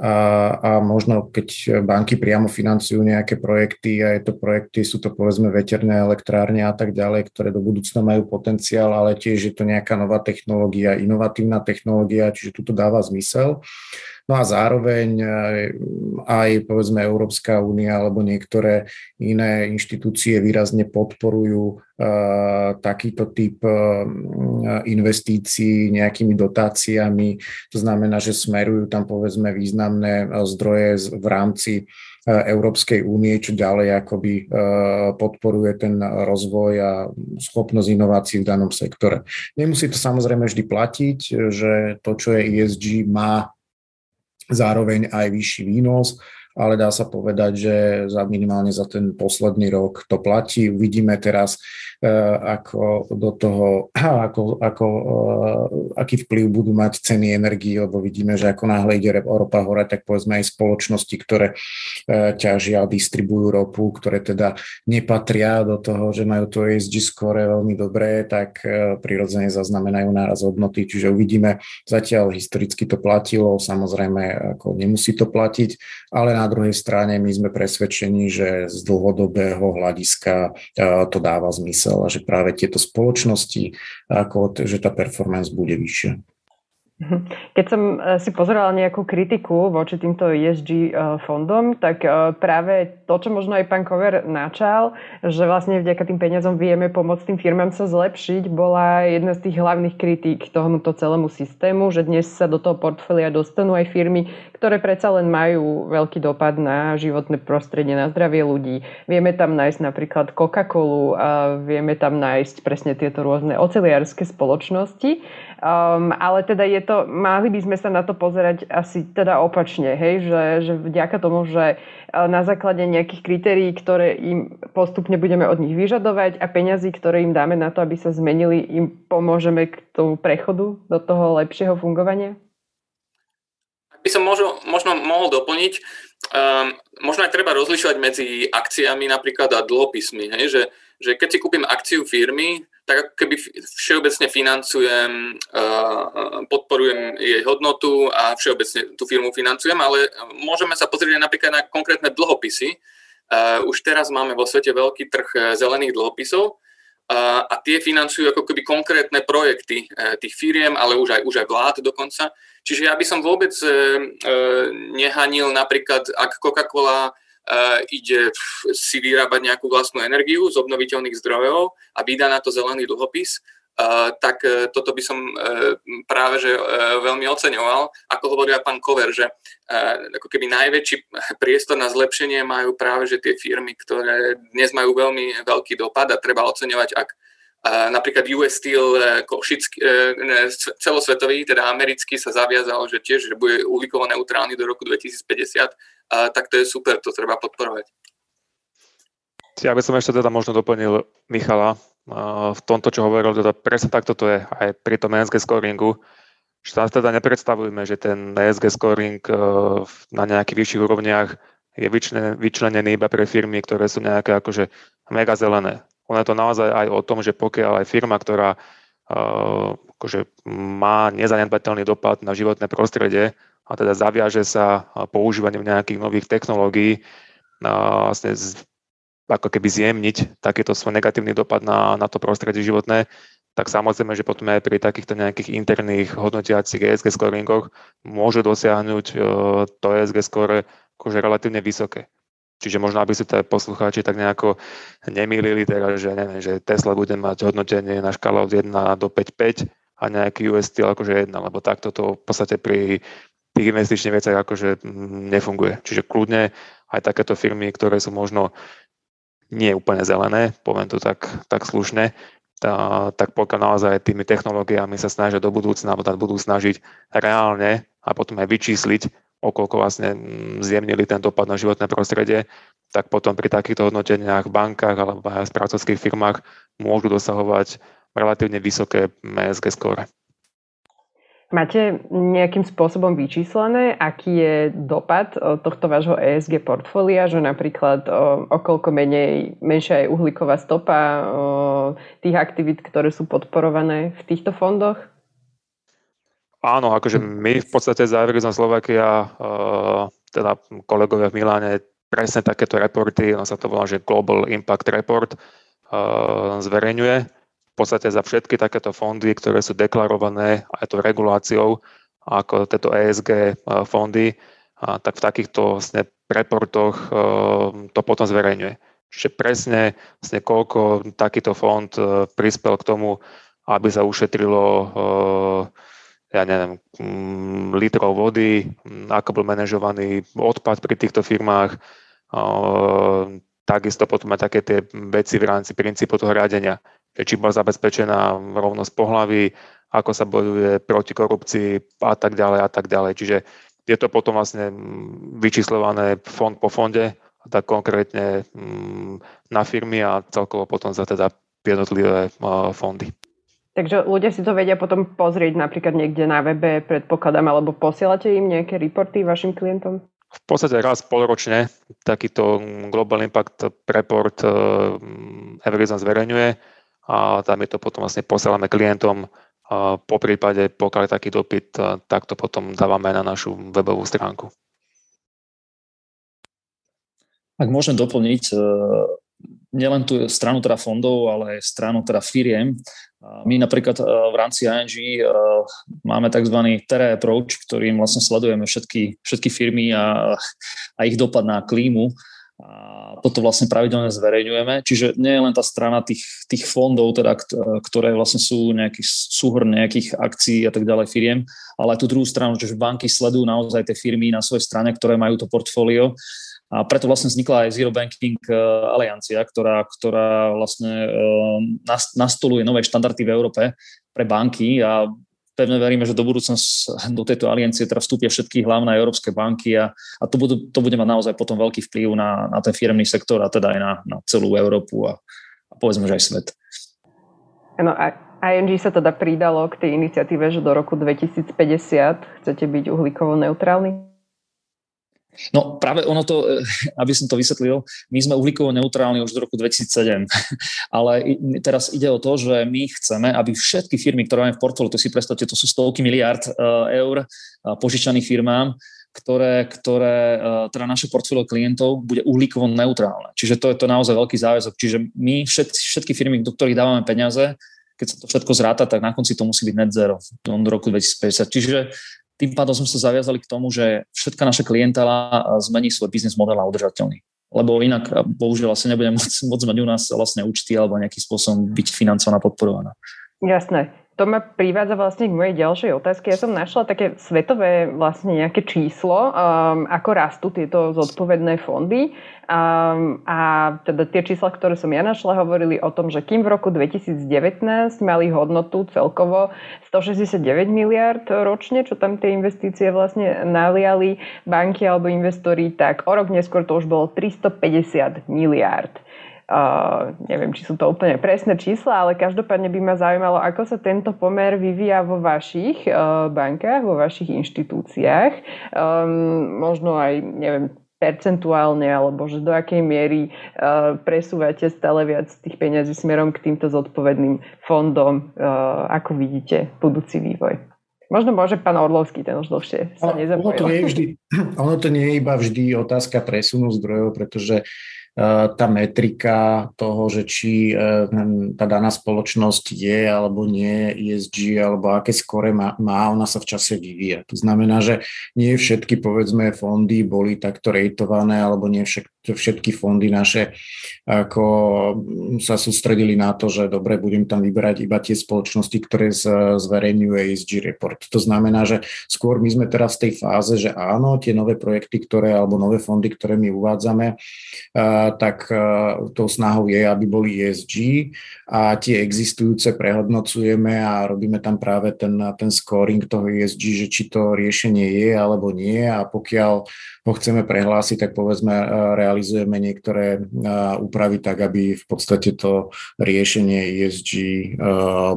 a, a možno keď banky priamo financujú nejaké projekty a je to projekty, sú to povedzme veterné elektrárne a tak ďalej, ktoré do budúcna majú potenciál, ale tiež je to nejaká nová technológia, inovatívna technológia, čiže tu to dáva zmysel. No a zároveň eh, aj povedzme Európska únia alebo niektoré iné inštitúcie výrazne podporujú uh, takýto typ uh, investícií nejakými dotáciami. To znamená, že smerujú tam povedzme významné zdroje v rámci Európskej únie, čo ďalej akoby podporuje ten rozvoj a schopnosť inovácií v danom sektore. Nemusí to samozrejme vždy platiť, že to, čo je ESG, má zároveň aj vyšší výnos, ale dá sa povedať, že za minimálne za ten posledný rok to platí. Uvidíme teraz, Eh, ako do toho, ako, ako, eh, aký vplyv budú mať ceny energii, lebo vidíme, že ako náhle ide ropa hore, tak povedzme aj spoločnosti, ktoré eh, ťažia a distribujú ropu, ktoré teda nepatria do toho, že majú to ESG skore veľmi dobré, tak prirodzene zaznamenajú náraz hodnoty, čiže uvidíme, zatiaľ historicky to platilo, samozrejme ako nemusí to platiť, ale na druhej strane my sme presvedčení, že z dlhodobého hľadiska to dáva zmysel a že práve tieto spoločnosti, ako, že tá performance bude vyššia. Mhm. Keď som eh, si pozerala nejakú kritiku voči týmto ESG eh, fondom, tak eh, práve to, čo možno aj pán Kover načal, že vlastne vďaka tým peniazom vieme pomôcť tým firmám sa zlepšiť, bola jedna z tých hlavných kritík tomuto celému systému, že dnes sa do toho portfólia dostanú aj firmy, ktoré predsa len majú veľký dopad na životné prostredie, na zdravie ľudí. Vieme tam nájsť napríklad Coca-Colu a vieme tam nájsť presne tieto rôzne oceliarské spoločnosti. Um, ale teda je to, mali by sme sa na to pozerať asi teda opačne, hej, že, že vďaka tomu, že uh, na základe nejakých kritérií, ktoré im postupne budeme od nich vyžadovať a peňazí, ktoré im dáme na to, aby sa zmenili, im pomôžeme k tomu prechodu do toho lepšieho fungovania? By som možno, možno mohol doplniť, um, možno aj treba rozlišovať medzi akciami napríklad a dlhopismi, hej, že, že keď si kúpim akciu firmy, tak keby všeobecne financujem, podporujem jej hodnotu a všeobecne tú firmu financujem, ale môžeme sa pozrieť aj napríklad na konkrétne dlhopisy. Už teraz máme vo svete veľký trh zelených dlhopisov a tie financujú ako keby konkrétne projekty tých firiem, ale už aj, už aj vlád dokonca. Čiže ja by som vôbec nehanil napríklad, ak Coca-Cola ide si vyrábať nejakú vlastnú energiu z obnoviteľných zdrojov a vydá na to zelený dlhopis, Uh, tak uh, toto by som práve že veľmi oceňoval. Ako hovoril pán Kover, že ako keby najväčší priestor na zlepšenie majú práve že tie firmy, ktoré dnes majú veľmi veľký dopad a treba oceňovať, ak napríklad US Steel Košický, celosvetový, teda americký sa zaviazal, že tiež že bude uhlíkovo neutrálny do roku 2050 a, tak to je super, to treba podporovať. Ja by som ešte teda možno doplnil Michala v tomto, čo hovoril, teda presne takto to je aj pri tom ESG scoringu, že sa teda nepredstavujeme, že ten ESG scoring na nejakých vyšších úrovniach je vyčlenený iba pre firmy, ktoré sú nejaké akože mega zelené. Ono je to naozaj aj o tom, že pokiaľ aj firma, ktorá uh, akože má nezanedbateľný dopad na životné prostredie a teda zaviaže sa používaním nejakých nových technológií, uh, vlastne z, ako keby zjemniť takýto svoj negatívny dopad na, na to prostredie životné, tak samozrejme, že potom aj pri takýchto nejakých interných hodnotiacich ESG scoringoch môžu dosiahnuť uh, to ESG score akože relatívne vysoké. Čiže možno, aby si to poslucháči tak nejako nemýlili teraz, že, neviem, že Tesla bude mať hodnotenie na škále od 1 do 5,5 a nejaký US steel akože 1, lebo takto to v podstate pri tých investičných veciach akože mm, nefunguje. Čiže kľudne aj takéto firmy, ktoré sú možno nie úplne zelené, poviem to tak, tak slušne, tá, tak pokiaľ naozaj tými technológiami sa snažia do budúcna, alebo budú snažiť reálne a potom aj vyčísliť, okoľko vlastne mm, zjemnili ten dopad na životné prostredie, tak potom pri takýchto hodnoteniach v bankách alebo aj v správcovských firmách môžu dosahovať relatívne vysoké MSG score. Máte nejakým spôsobom vyčíslené, aký je dopad tohto vášho ESG portfólia, že napríklad okolko menej, menšia je uhlíková stopa tých aktivít, ktoré sú podporované v týchto fondoch? Áno, akože my v podstate za Everison Slovakia, teda kolegovia v Miláne, presne takéto reporty, on sa to volá, že Global Impact Report, zverejňuje. V podstate za všetky takéto fondy, ktoré sú deklarované aj to reguláciou, ako tieto ESG fondy, tak v takýchto vlastne reportoch to potom zverejňuje. Čiže presne vlastne koľko takýto fond prispel k tomu, aby sa ušetrilo ja neviem, mm, litrov vody, mm, ako bol manažovaný odpad pri týchto firmách, takisto potom aj také tie veci v rámci princípu toho riadenia, či bola zabezpečená rovnosť pohlaví, ako sa bojuje proti korupcii a tak ďalej a tak ďalej. Čiže je to potom vlastne mm, vyčíslované fond po fonde, tak konkrétne na firmy a celkovo potom za teda jednotlivé fondy. Takže ľudia si to vedia potom pozrieť napríklad niekde na webe, predpokladám, alebo posielate im nejaké reporty vašim klientom? V podstate raz polročne takýto Global Impact Report eh, Everison zverejňuje a tam je to potom vlastne posielame klientom po prípade, pokiaľ je taký dopyt, tak to potom dávame na našu webovú stránku. Ak môžem doplniť, eh, nielen tú stranu teda fondov, ale aj stranu teda firiem. My napríklad e, v rámci ING e, máme tzv. Terra approach, ktorým vlastne sledujeme všetky, všetky firmy a, a ich dopad na klímu. A toto vlastne pravidelne zverejňujeme. Čiže nie je len tá strana tých, tých fondov, teda, ktoré vlastne sú nejaký súhrn nejakých akcií a tak ďalej firiem, ale aj tú druhú stranu, že banky sledujú naozaj tie firmy na svojej strane, ktoré majú to portfólio a preto vlastne vznikla aj Zero Banking eh, aliancia, ktorá, ktorá vlastne eh, nastoluje nové štandardy v Európe pre banky a pevne veríme, že do budúcna do tejto aliancie teraz vstúpia všetky hlavné európske banky a, a to, budú, to bude mať naozaj potom veľký vplyv na, na ten firmný sektor a teda aj na, na celú Európu a, a povedzme, že aj svet. No a ING sa teda pridalo k tej iniciatíve, že do roku 2050 chcete byť uhlíkovo neutrálni? No práve ono to, eh, aby som to vysvetlil, my sme uhlíkovo neutrálni už z roku 2007, ale teraz ide o to, že my chceme, aby všetky firmy, ktoré máme v portfóliu, to si predstavte, to sú stovky miliard eh, eur eh, požičaných firmám, ktoré, ktoré teda naše portfólio klientov bude uhlíkovo neutrálne. Čiže to je to naozaj veľký záväzok. Čiže my všetky, všetky firmy, do ktorých dávame peniaze, keď sa to všetko zráta, tak na konci to musí byť net zero do roku 2050. Čiže tým pádom sme sa zaviazali k tomu, že všetka naša klientela zmení svoj biznis model a udržateľný. Lebo inak, bohužiaľ, asi nebudem môcť, môcť mať u nás vlastne účty alebo nejakým spôsobom byť financovaná, podporovaná. Jasné to ma privádza vlastne k mojej ďalšej otázke. Ja som našla také svetové vlastne nejaké číslo, um, ako rastú tieto zodpovedné fondy. Um, a teda tie čísla, ktoré som ja našla, hovorili o tom, že kým v roku 2019 mali hodnotu celkovo 169 miliard ročne, čo tam tie investície vlastne naliali banky alebo investori, tak o rok neskôr to už bolo 350 miliard. Uh, neviem, či sú to úplne presné čísla, ale každopádne by ma zaujímalo, ako sa tento pomer vyvíja vo vašich uh, bankách, vo vašich inštitúciách. Um, možno aj, neviem, percentuálne, alebo že do akej miery uh, presúvate stále viac tých peňazí smerom k týmto zodpovedným fondom, uh, ako vidíte budúci vývoj. Možno môže pán Orlovský, ten už dlhšie sa nezapojil. Ono to, nie je vždy, ono to nie je iba vždy otázka presunu zdrojov, pretože Eh, tá metrika toho, že či eh, tá daná spoločnosť je alebo nie ESG, alebo aké skore má, má, ona sa v čase vyvíja. To znamená, že nie všetky, povedzme, fondy boli takto rejtované, alebo nie všetky fondy naše ako sa sústredili na to, že dobre, budem tam vyberať iba tie spoločnosti, ktoré zverejňujú ESG report. To znamená, že skôr my sme teraz v tej fáze, že áno, tie nové projekty, ktoré, alebo nové fondy, ktoré my uvádzame, eh, tak e, tou snahou je, aby boli ESG a tie existujúce prehodnocujeme a robíme tam práve ten, ten scoring toho ESG, že či to riešenie je alebo nie a pokiaľ ho chceme prehlásiť, tak povedzme e, realizujeme niektoré e, úpravy tak, aby v podstate to riešenie ESG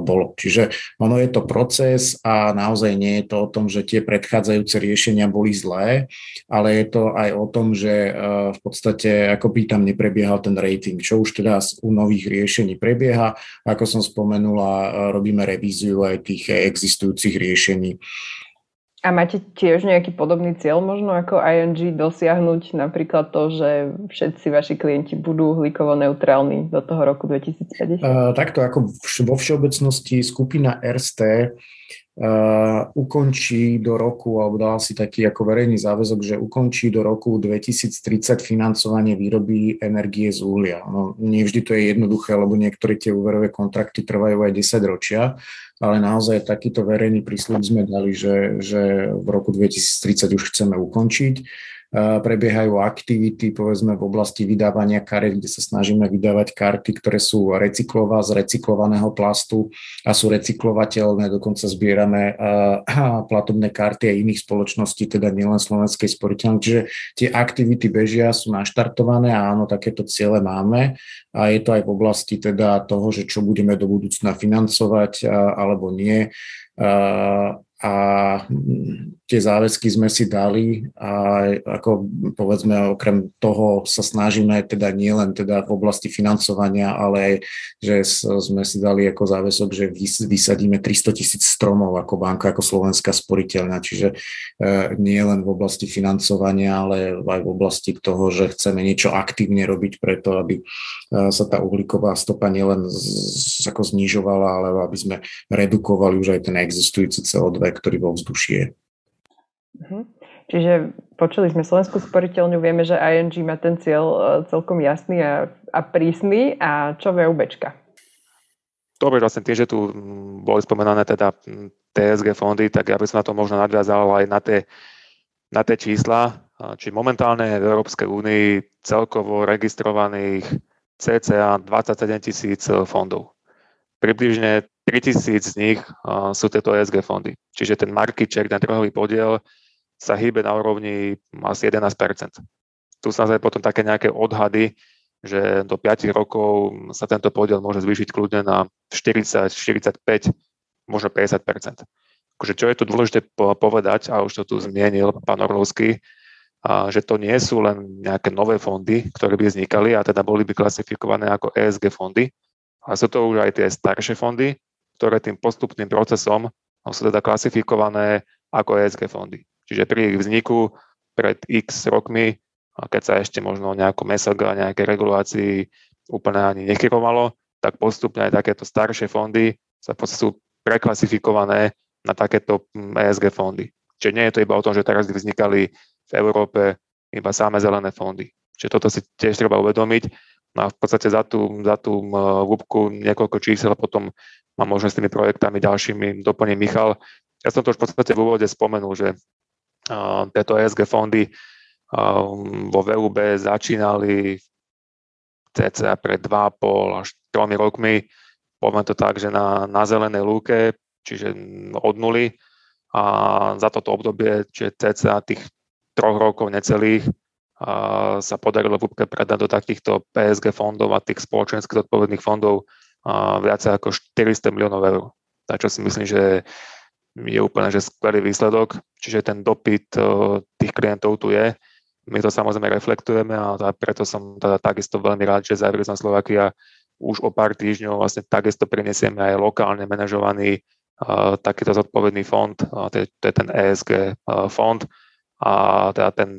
bolo. Čiže ono je to proces a naozaj nie je to o tom, že tie predchádzajúce riešenia boli zlé, ale je to aj o tom, že v podstate ako by tam neprebiehal ten rating, čo už teda u nových riešení prebieha. Ako som spomenula, robíme revíziu aj tých existujúcich riešení. A máte tiež nejaký podobný cieľ možno ako ING dosiahnuť napríklad to, že všetci vaši klienti budú uhlíkovo neutrálni do toho roku 2050? Uh, takto ako vo všeobecnosti skupina RST Uh, ukončí do roku, alebo dal si taký ako verejný záväzok, že ukončí do roku 2030 financovanie výroby energie z uhlia. No, vždy to je jednoduché, lebo niektoré tie úverové kontrakty trvajú aj 10 ročia, ale naozaj takýto verejný prísľub sme dali, že, že v roku 2030 už chceme ukončiť prebiehajú aktivity, povedzme v oblasti vydávania kariet, kde sa snažíme vydávať karty, ktoré sú recyklová z recyklovaného plastu a sú recyklovateľné, dokonca zbierame platobné karty aj iných spoločností, teda nielen slovenskej sporiteľnej. Čiže tie aktivity bežia, sú naštartované a áno, takéto ciele máme. A je to aj v oblasti teda toho, že čo budeme do budúcna financovať alebo nie. A tie záväzky sme si dali a ako povedzme okrem toho sa snažíme teda nielen teda v oblasti financovania, ale aj, že sme si dali ako záväzok, že vysadíme 300 tisíc stromov ako banka, ako slovenská sporiteľná, čiže e, nie len v oblasti financovania, ale aj v oblasti toho, že chceme niečo aktívne robiť preto, aby e, sa tá uhlíková stopa nielen ako znižovala, ale aby sme redukovali už aj ten existujúci CO2, ktorý vo vzduši je. Mhm. Čiže počuli sme Slovenskú sporiteľňu, vieme, že ING má ten cieľ e, celkom jasný a, a prísny. A čo VUBčka? Dobre, vlastne tým, že tu boli spomenané teda TSG fondy, tak ja by som na to možno nadviazal aj na tie, na tie čísla. Či momentálne v Európskej únii celkovo registrovaných cca 27 tisíc fondov. Približne 3000 z nich sú tieto ESG fondy. Čiže ten market check, ten trhový podiel sa hýbe na úrovni asi 11 Tu sa naozaj potom také nejaké odhady, že do 5 rokov sa tento podiel môže zvýšiť kľudne na 40, 45, možno 50 Akože čo je tu dôležité povedať, a už to tu zmienil pán Orlovský, že to nie sú len nejaké nové fondy, ktoré by vznikali a teda boli by klasifikované ako ESG fondy, ale sú to už aj tie staršie fondy, ktoré tým postupným procesom sú teda klasifikované ako ESG fondy. Čiže pri ich vzniku pred x rokmi, keď sa ešte možno nejakú MESOG a nejaké regulácii úplne ani nechyrovalo, tak postupne aj takéto staršie fondy sa sú preklasifikované na takéto ESG fondy. Čiže nie je to iba o tom, že teraz vznikali v Európe iba samé zelené fondy. Čiže toto si tiež treba uvedomiť. No a v podstate za tú, za tú hĺbku niekoľko čísel potom mám možno s tými projektami ďalšími doplní Michal. Ja som to už v podstate v úvode spomenul, že tieto ESG fondy uh, vo VUB začínali cca pred 2,5 až 3 rokmi, poviem to tak, že na, na zelenej lúke, čiže od nuly a za toto obdobie, čiže cca tých troch rokov necelých, sa podarilo v predať do takýchto PSG fondov a tých spoločenských zodpovedných fondov viac ako 400 miliónov eur. Tak čo si myslím, že je úplne že skvelý výsledok. Čiže ten dopyt tých klientov tu je my to samozrejme reflektujeme a preto som teda takisto veľmi rád, že Záverezná Slovakia už o pár týždňov vlastne takisto prinesieme aj lokálne manažovaný uh, takýto zodpovedný fond, uh, to, je, to je ten ESG uh, fond a teda ten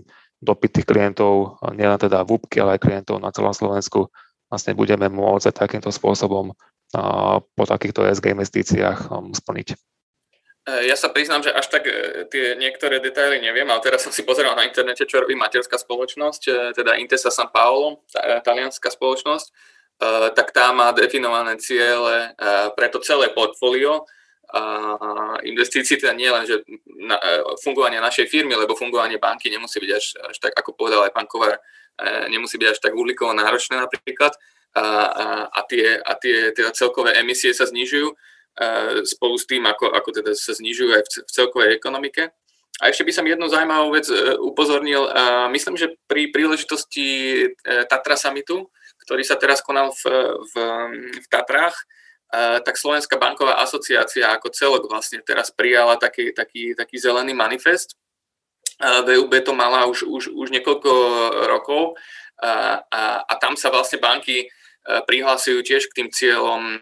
dopyt tých klientov, nielen teda VUPky, ale aj klientov na celom Slovensku, vlastne budeme môcť takýmto spôsobom po takýchto ESG investíciách um, splniť. E, ja sa priznám, že až tak e, tie niektoré detaily neviem, ale teraz som si pozeral na internete, čo robí materská spoločnosť, e, teda Intesa San Paolo, talianská spoločnosť, tak tá má definované ciele pre to celé portfólio. Investícií, teda nie len, že na, fungovanie našej firmy, lebo fungovanie banky nemusí byť až, až tak, ako povedal aj pán Kovar, nemusí byť až tak uhlíkovo náročné napríklad. A, a, a, tie, a tie teda celkové emisie sa znižujú spolu s tým, ako, ako teda sa znižujú aj v, celkovej ekonomike. A ešte by som jednu zaujímavú vec e, upozornil. Myslím, že pri príležitosti e, Tatra Summitu, ktorý sa teraz konal v, v, v Tatrách, tak Slovenská banková asociácia ako celok vlastne teraz prijala taký, taký, taký zelený manifest. VUB to mala už, už, už niekoľko rokov a, a, a tam sa vlastne banky E, prihlásujú tiež k tým cieľom e,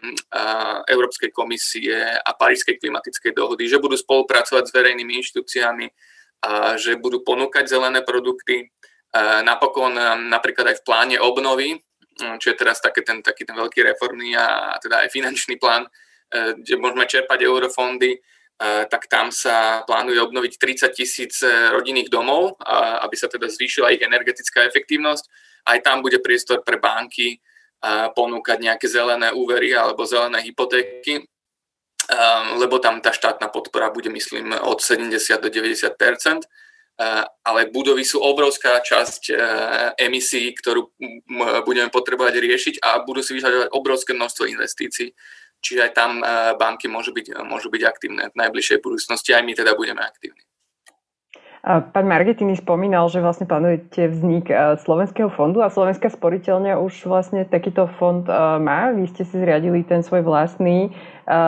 Európskej komisie a Parískej klimatickej dohody, že budú spolupracovať s verejnými inštitúciami, že budú ponúkať zelené produkty. E, napokon napríklad aj v pláne obnovy, čo je teraz taký ten, taký ten veľký reformný a teda aj finančný plán, kde môžeme čerpať eurofondy, tak tam sa plánuje obnoviť 30 tisíc rodinných domov, aby sa teda zvýšila ich energetická efektívnosť. Aj tam bude priestor pre banky, ponúkať nejaké zelené úvery alebo zelené hypotéky, um, lebo tam tá štátna podpora bude, myslím, od 70 do 90 uh, ale budovy sú obrovská časť uh, emisí, ktorú budeme potrebovať riešiť a budú si vyžadovať obrovské množstvo investícií. Čiže aj tam banky môžu byť, môžu byť aktívne v najbližšej budúcnosti, aj my teda budeme aktívni. Pán Margetini spomínal, že vlastne plánujete vznik e, Slovenského fondu a Slovenská sporiteľňa už vlastne takýto fond e, má. Vy ste si zriadili ten svoj vlastný e,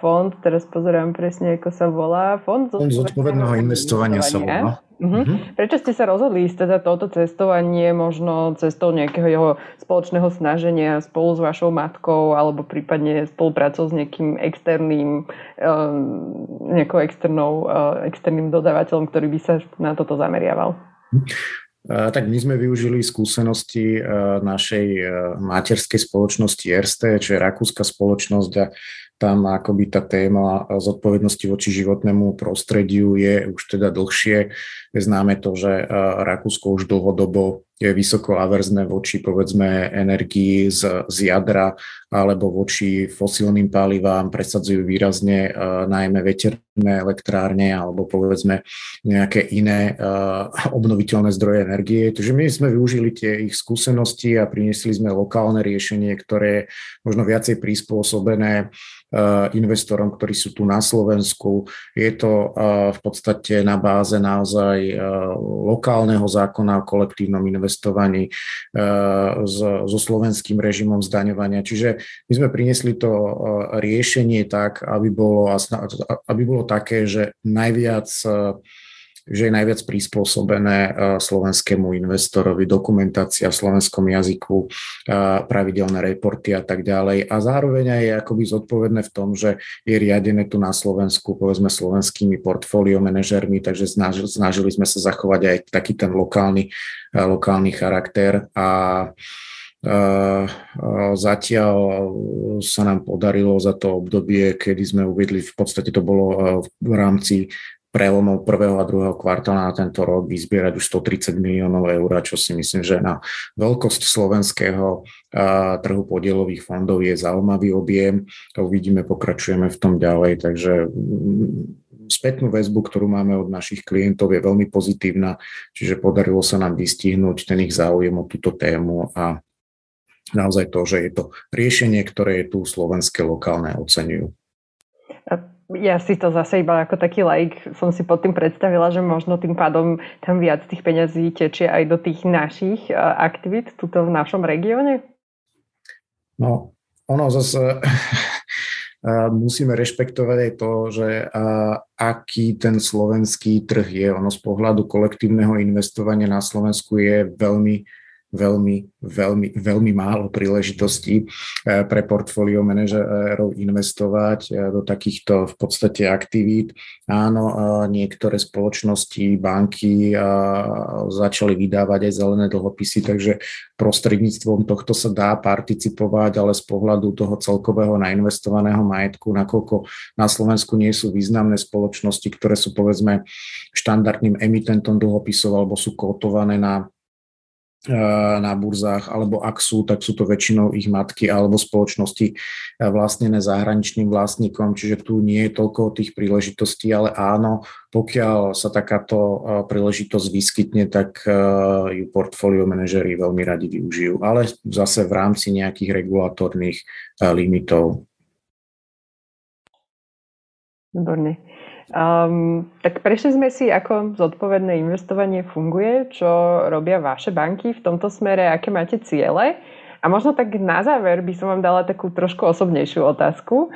fond, teraz pozerám presne, ako sa volá. Fond, fond zodpovedného investovania sa volá. Uh-huh. Uh-huh. Prečo ste sa rozhodli ísť teda touto cestou a nie možno cestou nejakého jeho spoločného snaženia spolu s vašou matkou alebo prípadne spoluprácou s nejakým externým, um, nejakou externou, uh, externým dodávateľom, ktorý by sa na toto zameriaval? Uh, tak my sme využili skúsenosti uh, našej materskej spoločnosti Erste, čo je rakúska spoločnosť a tam akoby tá téma zodpovednosti voči životnému prostrediu je už teda dlhšie. Známe to, že Rakúsko už dlhodobo je vysoko averzné voči povedzme energii z, z jadra alebo voči fosílnym palivám, presadzujú výrazne uh, najmä veterné elektrárne alebo povedzme nejaké iné uh, obnoviteľné zdroje energie. Takže my sme využili tie ich skúsenosti a priniesli sme lokálne riešenie, ktoré je možno viacej prispôsobené uh, investorom, ktorí sú tu na Slovensku. Je to v podstate na báze naozaj lokálneho zákona o kolektívnom investovaní investovaní eh, so slovenským režimom zdaňovania. Čiže my sme priniesli to eh, riešenie tak, aby bolo, aby bolo také, že najviac eh, že je najviac prispôsobené slovenskému investorovi, dokumentácia v slovenskom jazyku, pravidelné reporty a tak ďalej. A zároveň je akoby zodpovedné v tom, že je riadené tu na Slovensku, povedzme slovenskými portfólio manažermi, takže snažili sme sa zachovať aj taký ten lokálny lokálny charakter a Zatiaľ sa nám podarilo za to obdobie, kedy sme uvedli, v podstate to bolo v rámci prelomov prvého a druhého kvartála na tento rok vyzbierať už 130 miliónov eur, čo si myslím, že na veľkosť slovenského trhu podielových fondov je zaujímavý objem. Uvidíme, pokračujeme v tom ďalej, takže spätnú väzbu, ktorú máme od našich klientov, je veľmi pozitívna, čiže podarilo sa nám vystihnúť ten ich záujem o túto tému a naozaj to, že je to riešenie, ktoré je tu slovenské lokálne oceňujú. Ja si to zase iba ako taký like som si pod tým predstavila, že možno tým pádom tam viac tých peňazí tečie aj do tých našich aktivít tuto v našom regióne? No, ono zase musíme rešpektovať aj to, že aký ten slovenský trh je. Ono z pohľadu kolektívneho investovania na Slovensku je veľmi veľmi, veľmi, veľmi málo príležitostí eh, pre portfólio manažerov investovať eh, do takýchto v podstate aktivít. Áno, niektoré spoločnosti, banky začali vydávať aj zelené dlhopisy, takže prostredníctvom tohto sa dá participovať, ale z pohľadu toho celkového nainvestovaného majetku, nakoľko na Slovensku nie sú významné spoločnosti, ktoré sú povedzme štandardným emitentom dlhopisov alebo sú kotované na Eh, na burzách, alebo ak sú, tak sú to väčšinou ich matky alebo spoločnosti eh, vlastnené zahraničným vlastníkom, čiže tu nie je toľko tých príležitostí, ale áno, pokiaľ sa takáto eh, príležitosť vyskytne, tak ju portfólio manažery veľmi radi využijú, ale zase v rámci nejakých regulatorných limitov. Výborne. Um, tak prešli sme si, ako zodpovedné investovanie funguje, čo robia vaše banky v tomto smere, aké máte ciele. A možno tak na záver by som vám dala takú trošku osobnejšiu otázku.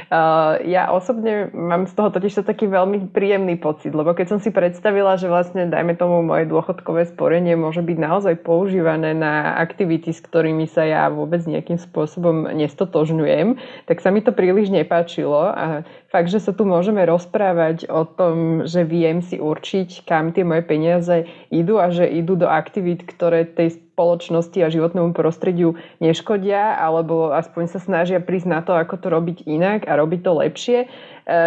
ja osobne mám z toho totiž to taký veľmi príjemný pocit, lebo keď som si predstavila, že vlastne, dajme tomu, moje dôchodkové sporenie môže byť naozaj používané na aktivity, s ktorými sa ja vôbec nejakým spôsobom nestotožňujem, tak sa mi to príliš nepáčilo a fakt, že sa tu môžeme rozprávať o tom, že viem si určiť, kam tie moje peniaze idú a že idú do aktivít, ktoré tej spoločnosti a životnému prostrediu neškodia, alebo aspoň sa snažia prísť na to, ako to robiť inak a robiť to lepšie,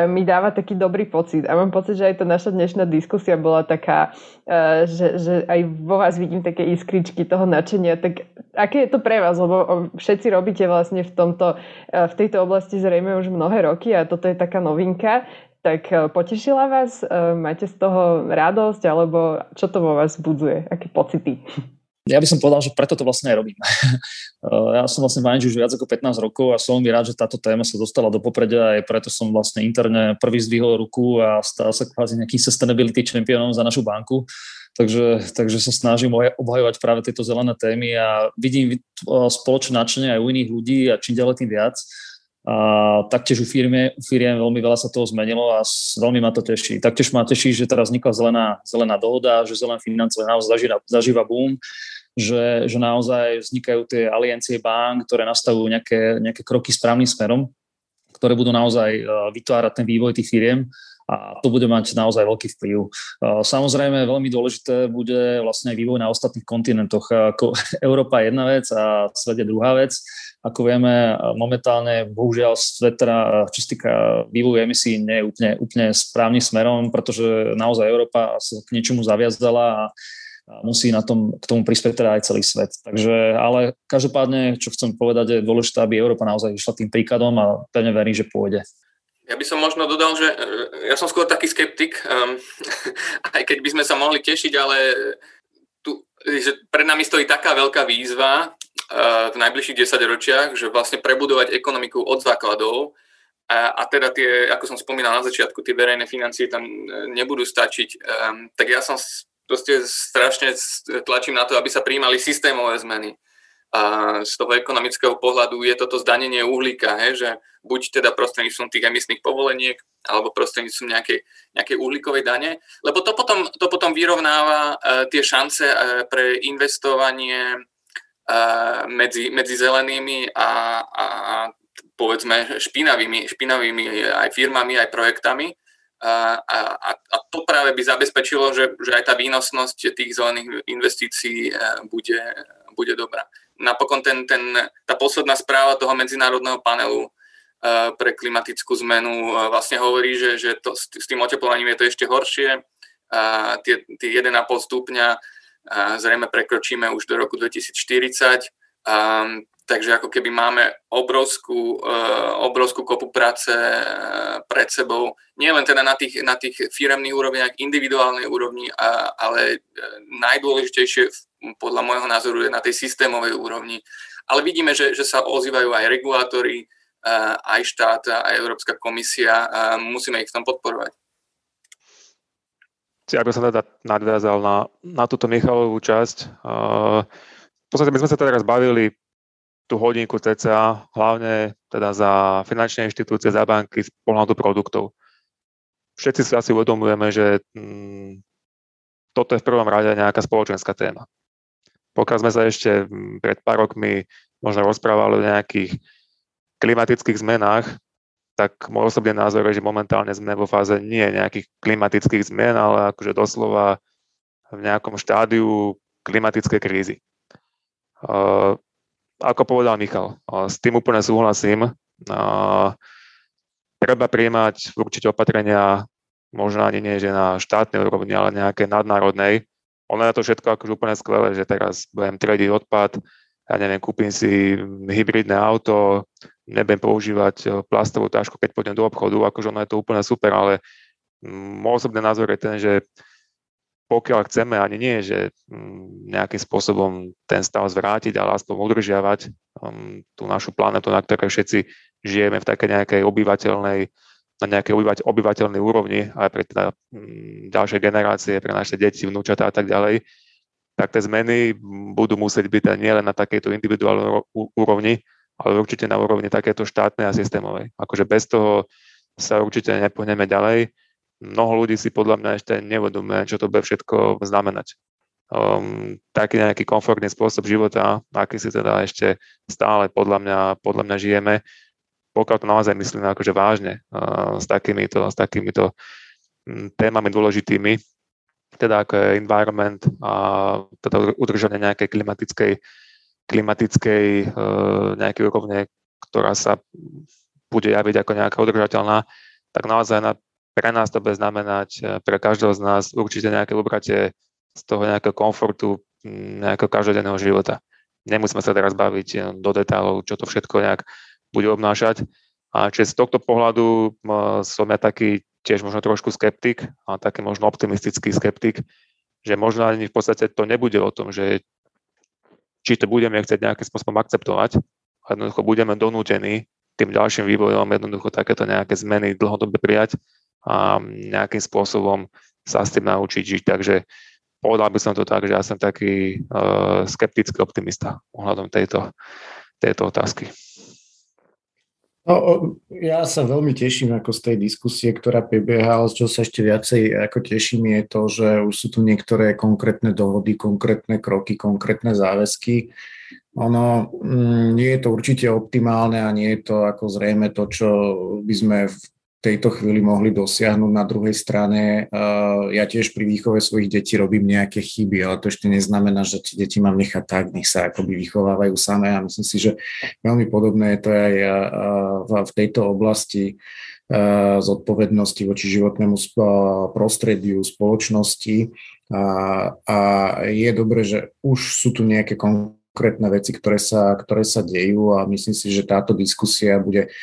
mi dáva taký dobrý pocit. A mám pocit, že aj tá naša dnešná diskusia bola taká, e, že, že aj vo vás vidím také iskričky toho nadšenia. Tak aké je to pre vás? Lebo všetci robíte vlastne v, tomto, e, v tejto oblasti zrejme už mnohé roky a toto je taká novinka. Tak potešila vás? Máte z toho radosť? Alebo čo to vo vás budzuje? Aké pocity? ja by som povedal, že preto to vlastne aj robím. ja som vlastne v už viac ako 15 rokov a som veľmi rád, že táto téma sa dostala do popredia a preto som vlastne interne prvý zdvihol ruku a stal sa kvázi nejakým sustainability čempionom za našu banku. Takže, takže sa snažím obhajovať práve tieto zelené témy a vidím spoločné nadšenie aj u iných ľudí a čím ďalej tým viac. A taktiež u firmy, u firiem veľmi veľa sa toho zmenilo a veľmi ma to teší. Taktiež ma teší, že teraz vznikla zelená, zelená dohoda, že zelené financie naozaj zažíva, zažíva boom že, že naozaj vznikajú tie aliancie bank, ktoré nastavujú nejaké, nejaké kroky správnym smerom, ktoré budú naozaj e, vytvárať ten vývoj tých firiem a to bude mať naozaj veľký vplyv. E, samozrejme, veľmi dôležité bude vlastne vývoj na ostatných kontinentoch. Ako Európa je jedna vec a svet je druhá vec. Ako vieme, momentálne, bohužiaľ, svet teda, čo sa týka vývoju emisí, nie je úplne, úplne správnym smerom, pretože naozaj Európa sa k niečomu zaviazala a musí na tom, k tomu prispieť teda aj celý svet. Takže, ale každopádne, čo chcem povedať, je dôležité, aby Európa naozaj išla tým príkladom a pevne verím, že pôjde. Ja by som možno dodal, že e, ja som skôr taký skeptik, um, aj keď by sme sa mohli tešiť, ale tu, že pred nami stojí taká veľká výzva uh, v najbližších 10 ročiach, že vlastne prebudovať ekonomiku od základov a, a teda tie, ako som spomínal na začiatku, tie verejné financie tam e, nebudú stačiť. Um, tak ja som proste strašne tlačím na to, aby sa príjmali systémové zmeny. A z toho ekonomického pohľadu je toto zdanenie uhlíka, he, že buď teda prostredníctvom tých emisných povoleniek, alebo prostredníctvom nejakej, nejakej uhlíkovej dane, lebo to potom, to potom vyrovnáva uh, tie šance uh, pre investovanie uh, medzi, medzi zelenými a, a povedzme špinavými, špinavými aj firmami, aj projektami a, a, a to práve by zabezpečilo, že, že aj tá výnosnosť tých zelených investícií e, bude, bude dobrá. Napokon ten, ten, tá posledná správa toho medzinárodného panelu e, pre klimatickú zmenu e, vlastne hovorí, že, že to, s tým oteplovaním je to ešte horšie. A tie, tie 1,5 stupňa zrejme prekročíme už do roku 2040. A, Takže ako keby máme obrovskú, uh, obrovskú kopu práce uh, pred sebou, nie len teda na tých, na tých firemných úrovniach, individuálnej úrovni, ale uh, najdôležitejšie podľa môjho názoru je na tej systémovej úrovni. Ale vidíme, že, že sa ozývajú aj regulátori, uh, aj štát, aj Európska komisia musíme ich v tom podporovať. Ja by som teda nadviazal na, na túto Michalovú časť. V podstate my sme sa teraz bavili tú hodinku cca, hlavne teda za finančné inštitúcie, za banky z pohľadu produktov. Všetci si asi uvedomujeme, že mm, toto je v prvom rade nejaká spoločenská téma. Pokiaľ sme sa ešte mm, pred pár rokmi možno rozprávali o nejakých klimatických zmenách, tak môj osobný názor je, že momentálne sme vo fáze nie nejakých klimatických zmien, ale akože doslova v nejakom štádiu klimatickej krízy. Uh, ako povedal Michal, s tým úplne súhlasím. Treba prijímať určite opatrenia, možno ani nie, že na štátnej úrovni, ale nejaké nadnárodnej. Ono je to všetko akože úplne skvelé, že teraz budem triediť odpad, ja neviem, kúpim si hybridné auto, nebudem používať eh, plastovú tašku, keď pôjdem do obchodu, akože ono je to úplne super, ale môj osobný názor je ten, že pokiaľ chceme, ani nie, že mm, nejakým spôsobom ten stav zvrátiť, ale aspoň udržiavať um, tú našu planetu, na ktorej všetci žijeme v takej nejakej obyvateľnej, na nejakej obyvateľnej úrovni aj pre teda, um, ďalšie generácie, pre naše deti, vnúčatá a tak ďalej, tak tie zmeny budú musieť byť nielen na takejto individuálnej úrovni, ale určite na úrovni takéto štátnej a systémovej. Akože bez toho sa určite nepohneme ďalej. Mnoho ľudí si podľa mňa ešte nevedomuje, čo to bude všetko znamenať. Um, taký nejaký komfortný spôsob života, aký si teda ešte stále podľa mňa, podľa mňa žijeme, pokiaľ to naozaj myslíme akože vážne uh, s takýmito, s takýmito um, témami dôležitými, teda ako je environment a teda udržanie nejakej klimatickej, klimatickej e, nejakej úrovne, ktorá sa bude javiť ako nejaká udržateľná, tak naozaj na, pre nás to bude znamenať, e, pre každého z nás určite nejaké ubratie z toho nejakého komfortu, nejakého každodenného života. Nemusíme sa teraz baviť e, do detailov, čo to všetko nejak bude obnášať. A čiže z tohto pohľadu som ja taký tiež možno trošku skeptik, a taký možno optimistický skeptik, že možno ani v podstate to nebude o tom, že či to budeme chcieť nejakým spôsobom akceptovať, a jednoducho budeme donútení tým ďalším vývojom jednoducho takéto nejaké zmeny dlhodobé prijať a nejakým spôsobom sa s tým naučiť žiť. Takže povedal by som to tak, že ja som taký uh, skeptický optimista ohľadom tejto, tejto otázky. No, ja sa veľmi teším ako z tej diskusie, ktorá prebieha, ale čo sa ešte viacej ako teším je to, že už sú tu niektoré konkrétne dohody, konkrétne kroky, konkrétne záväzky. Ono mm, nie je to určite optimálne a nie je to ako zrejme to, čo by sme v tejto chvíli mohli dosiahnuť. Na druhej strane ja tiež pri výchove svojich detí robím nejaké chyby, ale to ešte neznamená, že tie deti mám nechať tak, nech sa akoby vychovávajú samé a myslím si, že veľmi podobné je to aj v tejto oblasti zodpovednosti voči životnému prostrediu, spoločnosti a, a je dobré, že už sú tu nejaké konkrétne veci, ktoré sa, ktoré sa dejú a myslím si, že táto diskusia bude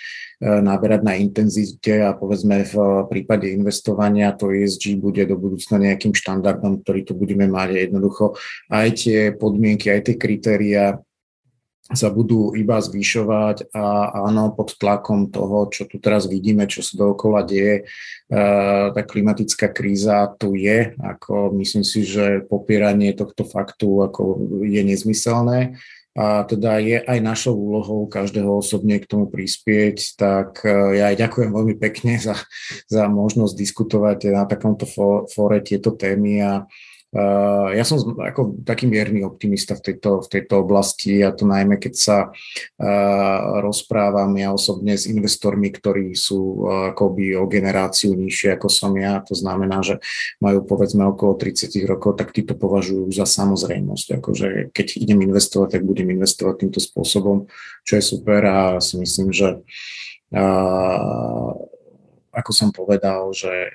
náberať na intenzite a povedzme v prípade investovania to ESG bude do budúcna nejakým štandardom, ktorý tu budeme mať. Jednoducho aj tie podmienky, aj tie kritéria sa budú iba zvyšovať a áno, pod tlakom toho, čo tu teraz vidíme, čo sa dookola deje, e, tá klimatická kríza tu je, ako myslím si, že popieranie tohto faktu ako je nezmyselné a teda je aj našou úlohou každého osobne k tomu prispieť, tak e, ja aj ďakujem veľmi pekne za, za možnosť diskutovať na takomto fóre tieto témy a ja som ako taký mierny optimista v tejto, v tejto oblasti a to najmä, keď sa uh, rozprávam ja osobne s investormi, ktorí sú uh, akoby o generáciu nižšie ako som ja, to znamená, že majú povedzme okolo 30 rokov, tak tí to považujú za samozrejmosť, akože keď idem investovať, tak budem investovať týmto spôsobom, čo je super. A si myslím, že ako som povedal, že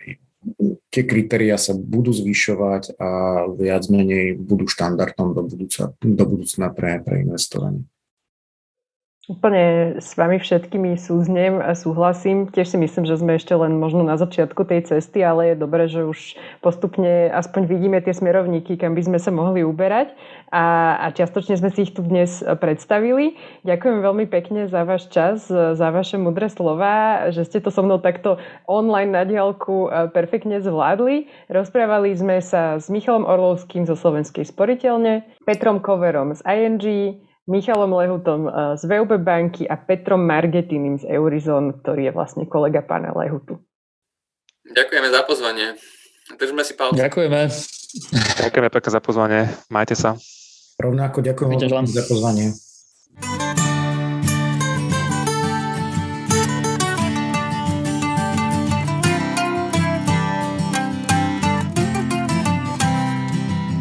tie kritéria sa budú zvyšovať a viac menej budú štandardom do, budúca, do budúcna pre, pre investovanie. Úplne s vami všetkými súznem a súhlasím. Tiež si myslím, že sme ešte len možno na začiatku tej cesty, ale je dobré, že už postupne aspoň vidíme tie smerovníky, kam by sme sa mohli uberať a, a čiastočne sme si ich tu dnes predstavili. Ďakujem veľmi pekne za váš čas, za vaše mudré slova, že ste to so mnou takto online na diálku e, perfektne zvládli. Rozprávali sme sa s Michalom Orlovským zo Slovenskej sporiteľne, Petrom Koverom z ING, Michalom Lehutom z VUB banky a Petrom Margetinim z Eurizon, ktorý je vlastne kolega pána Lehutu. Ďakujeme za pozvanie. Držme si palce. Ďakujeme. Ďakujeme pekne za pozvanie. Majte sa. Rovnako ďakujem za pozvanie.